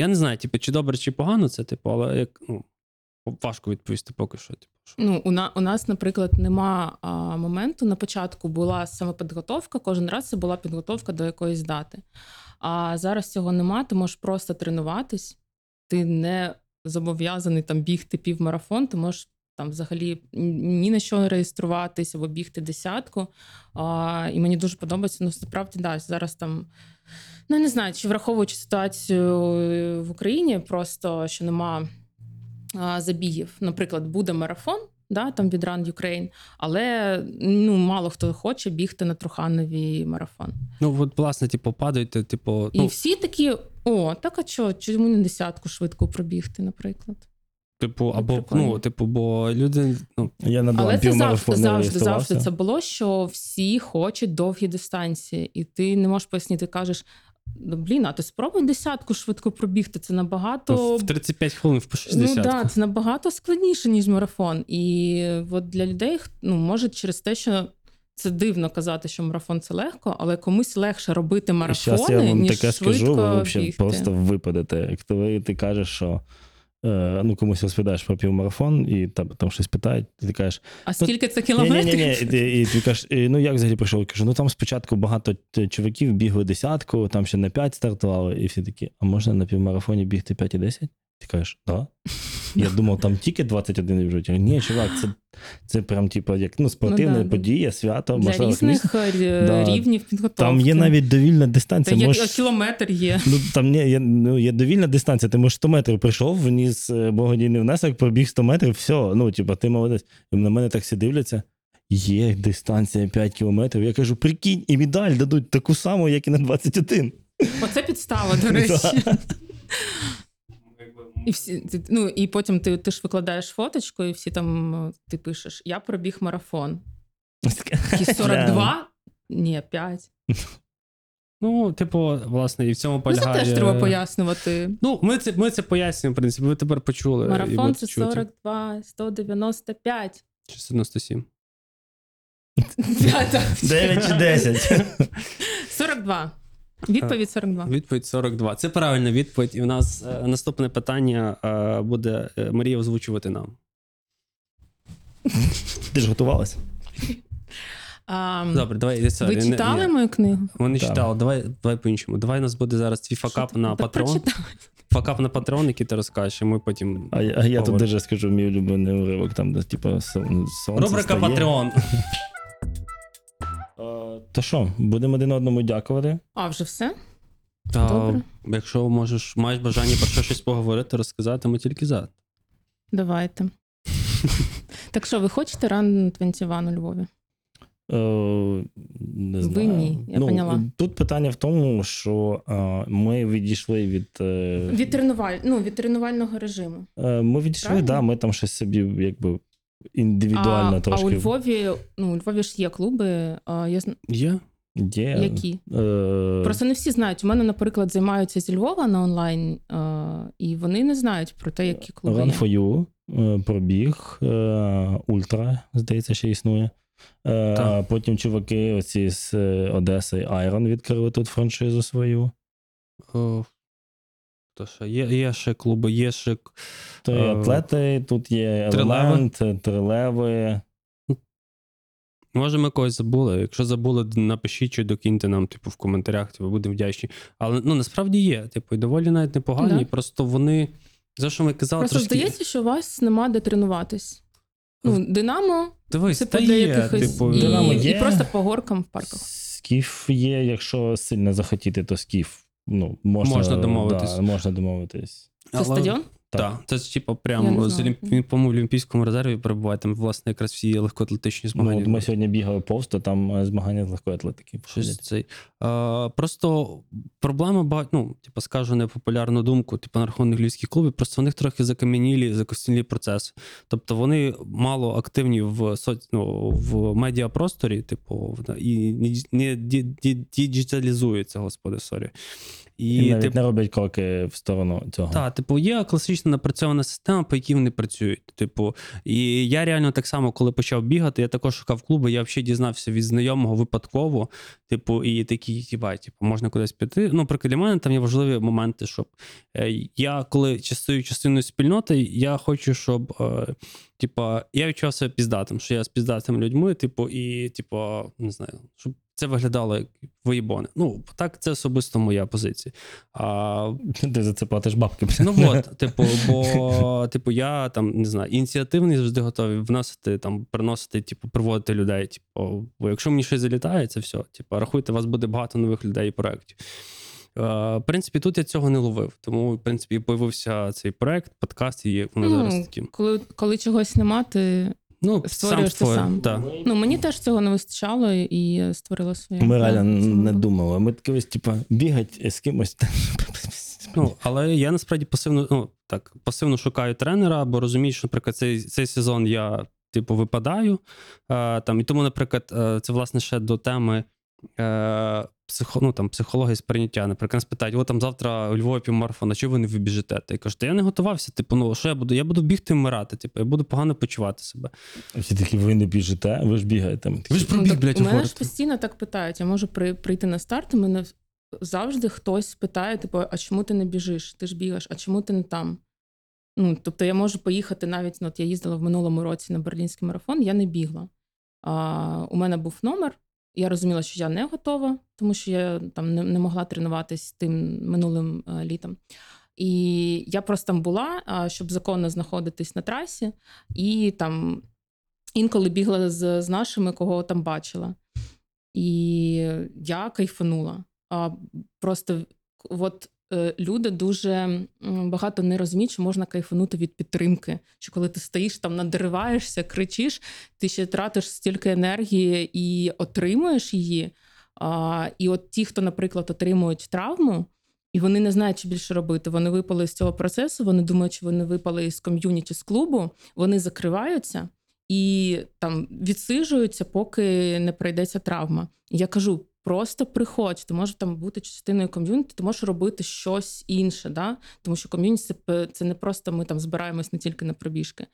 я не знаю, типу, чи добре, чи погано це, типу, але як ну, важко відповісти поки що. Типу, що. Ну, у, на, у нас, наприклад, нема а, моменту. На початку була саме підготовка, кожен раз це була підготовка до якоїсь дати. А зараз цього нема, ти можеш просто тренуватись, ти не зобов'язаний там бігти півмарафон, ти можеш там взагалі ні на що реєструватись або бігти десятку. А, і мені дуже подобається. Ну, справді, да, зараз там. Ну, не знаю, чи враховуючи ситуацію в Україні, просто що нема а, забігів. Наприклад, буде марафон, да, там від Run Ukraine, але ну, мало хто хоче бігти на Труханові марафон. Ну, от, власне, типу, падаєте, типу, І ну, всі такі: о, так а що, чому не десятку швидко пробігти, наприклад? типу, або прикольно. ну, типу, бо люди, ну, Я на Але це завжди, завжди, завжди це було, що всі хочуть довгі дистанції, і ти не можеш пояснити, кажеш. Ну, блін, а ти спробуй десятку швидко пробігти. Це набагато в 35 хвилин по 60. Ну да, це набагато складніше, ніж марафон. І от для людей, ну, може, через те, що це дивно казати, що марафон це легко, але комусь легше робити марафони, я вам ніж таке швидко скажу, ви взагалі бігти. просто випадете. Як ти, ти кажеш, що ну, комусь розповідаєш про півмарафон, і там, там щось питають, ти кажеш, А скільки це ні, кілометрів? ні, ні, і, ти- і ти кажеш, «Е, ну як взагалі прийшов? Кажу, ну там спочатку багато чуваків бігли десятку, там ще на 5 стартували, і всі такі, а можна на півмарафоні бігти 5 і 10? Ти кажеш, да. Я думав, там тільки 21 біжуть. Я Ні, чувак, це, це прям типу, як ну, спортивна да, да. подія, свято, Для можливо, різних е, Да. рівнів підготовки. Там є навіть довільна Та дистанція. є можеш- кілометр є. Ну там не, є, ну, є довільна дистанція. Ти можеш 100 метрів прийшов, вніс е, благодійний внесок, пробіг 100 метрів, все. Ну, типа, ти молодець. І на мене так всі дивляться. Є дистанція 5 кілометрів. Я кажу, прикинь, і медаль дадуть таку саму, як і на 21. Оце підстава, до речі. І всі ну і потім ти, ти ж викладаєш фоточку, і всі там е, ти пишеш: Я пробіг марафон. Такі 42? Ні, 5. Ну, типу, власне, і в цьому Ну, це теж треба пояснювати. Ну, ми це, ми це пояснюємо, в принципі, ви тепер почули. Марафон це 42, 195. Чи 97. 9 чи 10. 42. Відповідь 42. Відповідь 42. Це правильна відповідь. І в нас е, наступне питання е, буде е, Марія озвучувати нам. Ти ж готувалась? А, Добре, давай. Це, ви не- читали ні. мою книгу? Так. читали. Давай, давай по-іншому. Давай у нас буде зараз твій факап на? Та патрон. Факап на патрон, який ти розкажеш, і ми потім. А, я- а я тут Говори. даже скажу мій улюблений уривок, там, де типу, сон- сонце Рубрика стає. Патреон. То що, будемо один одному дякувати. А, вже все? Та, Добре. якщо можеш, маєш бажання про що щось поговорити, розказати, ми тільки за. Давайте. так що, ви хочете ран 21 у Львові? Е, не Ви ні, я ну, поняла. Тут питання в тому, що е, ми відійшли від. е, Від, тренуваль... ну, від тренувального режиму. е, ми відійшли, Правильно? да, ми там щось собі якби індивідуально а, трошки. а у Львові, ну, у Львові ж є клуби, а, я зна... Є? Є. які? Е, Просто не всі знають. У мене, наприклад, займаються зі Львова на онлайн, а, і вони не знають про те, які клуби Run є. for You, е, пробіг, е, Ультра, здається, ще існує. Е, Так. Потім чуваки оці з е, Одеси Iron відкрили тут франшизу свою. О, то що, є, є ще клуби, є ще. То є Е, атлети, тут є елемент, е, трилеви. Може, ми когось забули. Якщо забули, напишіть чи докиньте нам, типу, в коментарях, типу, будемо вдячні. Але ну насправді є, типу, і доволі навіть непогані. Да. Просто вони. За що ми казали, Просто трошки. здається, що у вас нема де тренуватись. Ну, Динамо, Дивись, це та для є, якихось типу, і, Динамо є. і просто по горкам в парках. Скіф є, якщо сильно захотіти, то скіф. Ну, можна, Можна домовитись. Да, можна домовитись. Це але- стадіон? Так, це ж типу Я прямо з. Олімп... він, по-моєму, в Олімпійському резерві перебуває. Там, власне, якраз всі легкоатлетичні Ну, змагання. от ми сьогодні бігали повз, то там е, змагання з легкої атлетики. Щось цей. А, просто проблема багато, ну, типу, скажу непопулярну думку, типу, на рахунок львівських клубів, просто в них трохи закам'янілі, закостінілі процеси. Тобто вони мало активні в соц... ну, в медіапросторі, типу, і не ді- ді- діджиталізуються, господи, sorry. І, І навіть типу, не роблять кроки в сторону цього. так, типу, є класична напрацьована система, по якій вони працюють. Типу, і я реально так само, коли почав бігати, я також шукав клуби, я взагалі дізнався від знайомого випадково. Типу, і такий, типа, типу, можна кудись піти. Ну, для мене там є важливі моменти, щоб е, я, коли стаю частиною спільноти, я хочу, щоб. Е, Типа, я відчував себе піздатим, що я з піздатими людьми, типу, і, типу, не знаю, щоб це виглядало як виїбоне. Ну, так, це особисто моя позиція. А Ти за це платиш бабки. Ну от, типу, бо типу, я там не знаю, ініціативний завжди готовий вносити, там, приносити, типу, приводити людей. Типу, бо якщо мені щось залітає, це все. Типу, рахуйте, у вас буде багато нових людей і проєктів. В принципі, тут я цього не ловив. Тому, в принципі, появився цей проект, подкаст, і воно Ну, зараз таким. Коли, коли чогось нема, ти. Ну, створюєш створ- сам. Так. Ну, мені теж цього не вистачало і створила своє. Ми реально не думали. Ми такі, типа, бігать з кимось. Ну, але я насправді пасивно, ну так, пасивно шукаю тренера, бо розумію, що, наприклад, цей, цей сезон я, типу, випадаю. А, там, і тому, наприклад, е, це власне ще до теми е, психо, ну, там, психології сприйняття. Наприклад, нас питають, о, там завтра у Львові півмарафон, а чого ви не вибіжите? Я кажу, та я не готувався. Типу, ну що я буду? Я буду бігти вмирати. Типу, я буду погано почувати себе. Всі такі, ви не біжите, ви ж бігаєте. Ви ж Ну, пробіг, так блядь, у мене ж постійно так питають. Я можу при, прийти на старт, і мене завжди хтось питає: типу, а чому ти не біжиш? Ти ж бігаєш, а чому ти не там? Ну, тобто я можу поїхати навіть, ну, от я їздила в минулому році на берлінський марафон, я не бігла. А, у мене був номер, я розуміла, що я не готова, тому що я там не, не могла тренуватись тим минулим е, літом. І я просто там була, е, щоб законно знаходитись на трасі, і там інколи бігла з, з нашими, кого там бачила. І я кайфанула. А просто от люди дуже багато не розуміють, що можна кайфанути від підтримки. Що коли ти стоїш там, надриваєшся, кричиш, ти ще тратиш стільки енергії і отримуєш її. І от ті, хто, наприклад, отримують травму, і вони не знають, що більше робити. Вони випали з цього процесу, вони думають, що вони випали з ком'юніті з клубу, вони закриваються і там відсиджуються, поки не пройдеться травма. Я кажу: просто приходь, ти можеш там бути частиною ком'юніті, ти можеш робити щось інше, да? тому що ком'юніті це, не просто ми там збираємось не тільки на пробіжки.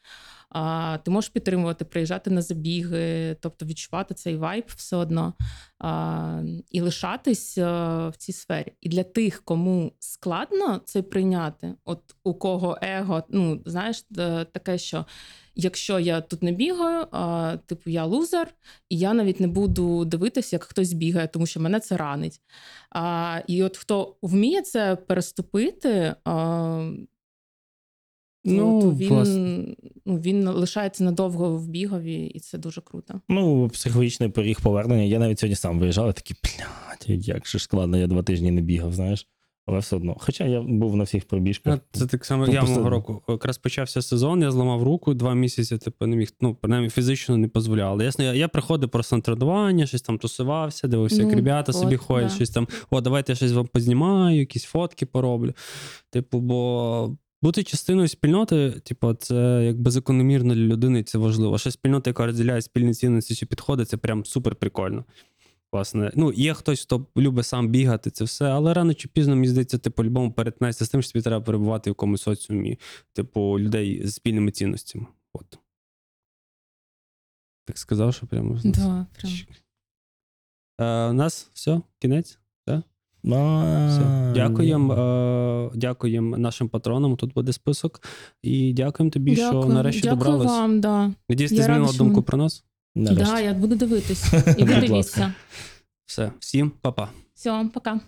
А, ти можеш підтримувати, приїжджати на забіги, тобто відчувати цей вайб все одно а, і лишатись а, в цій сфері. І для тих, кому складно це прийняти, от у кого его, ну знаєш, е, таке, що якщо я тут не бігаю, а, типу я лузер, і я навіть не буду дивитися, як хтось бігає, тому що мене це ранить. А, і от хто вміє це переступити, а, Ну, то він, власне. ну, він лишається надовго в бігові, і це дуже круто. Ну, психологічний поріг повернення. Я навіть сьогодні сам виїжджав, і такий, блядь, як же складно, я два тижні не бігав, знаєш. Але все одно. Хоча я був на всіх пробіжках. Це так само я мого року. Якраз почався сезон, я зламав руку, два місяці, типу, не міг, ну, принаймні фізично не дозволяли. Ясно, я, я приходив просто на тренування, щось там тусувався, дивився, як Ну, ребята собі ходять, да. щось там, о, давайте я щось вам познімаю, якісь фотки пороблю. Типу, бо бути частиною спільноти, типу, це якби закономірно для людини, це важливо. Ще спільнота, яка розділяє спільні цінності чи підходи, це прям супер прикольно. Власне, ну, є хтось, хто любить сам бігати, це все, але рано чи пізно, мені здається, ти по-любому перетнешся з тим, що тобі треба перебувати в якомусь соціумі, типу, людей з спільними цінностями. От. Так сказав, що прямо. Да, прям. Е, у нас все, кінець. А, Все. Дякуємо, е, дякуємо нашим патронам. Тут буде список. І дякуємо тобі, що нарешті Дякую добрались. вам, да. Надіюсь, ти змінила думку ми- про нас. Так, Да, я буду дивитись. І ви дивіться. Все, всім па-па. Все, пока.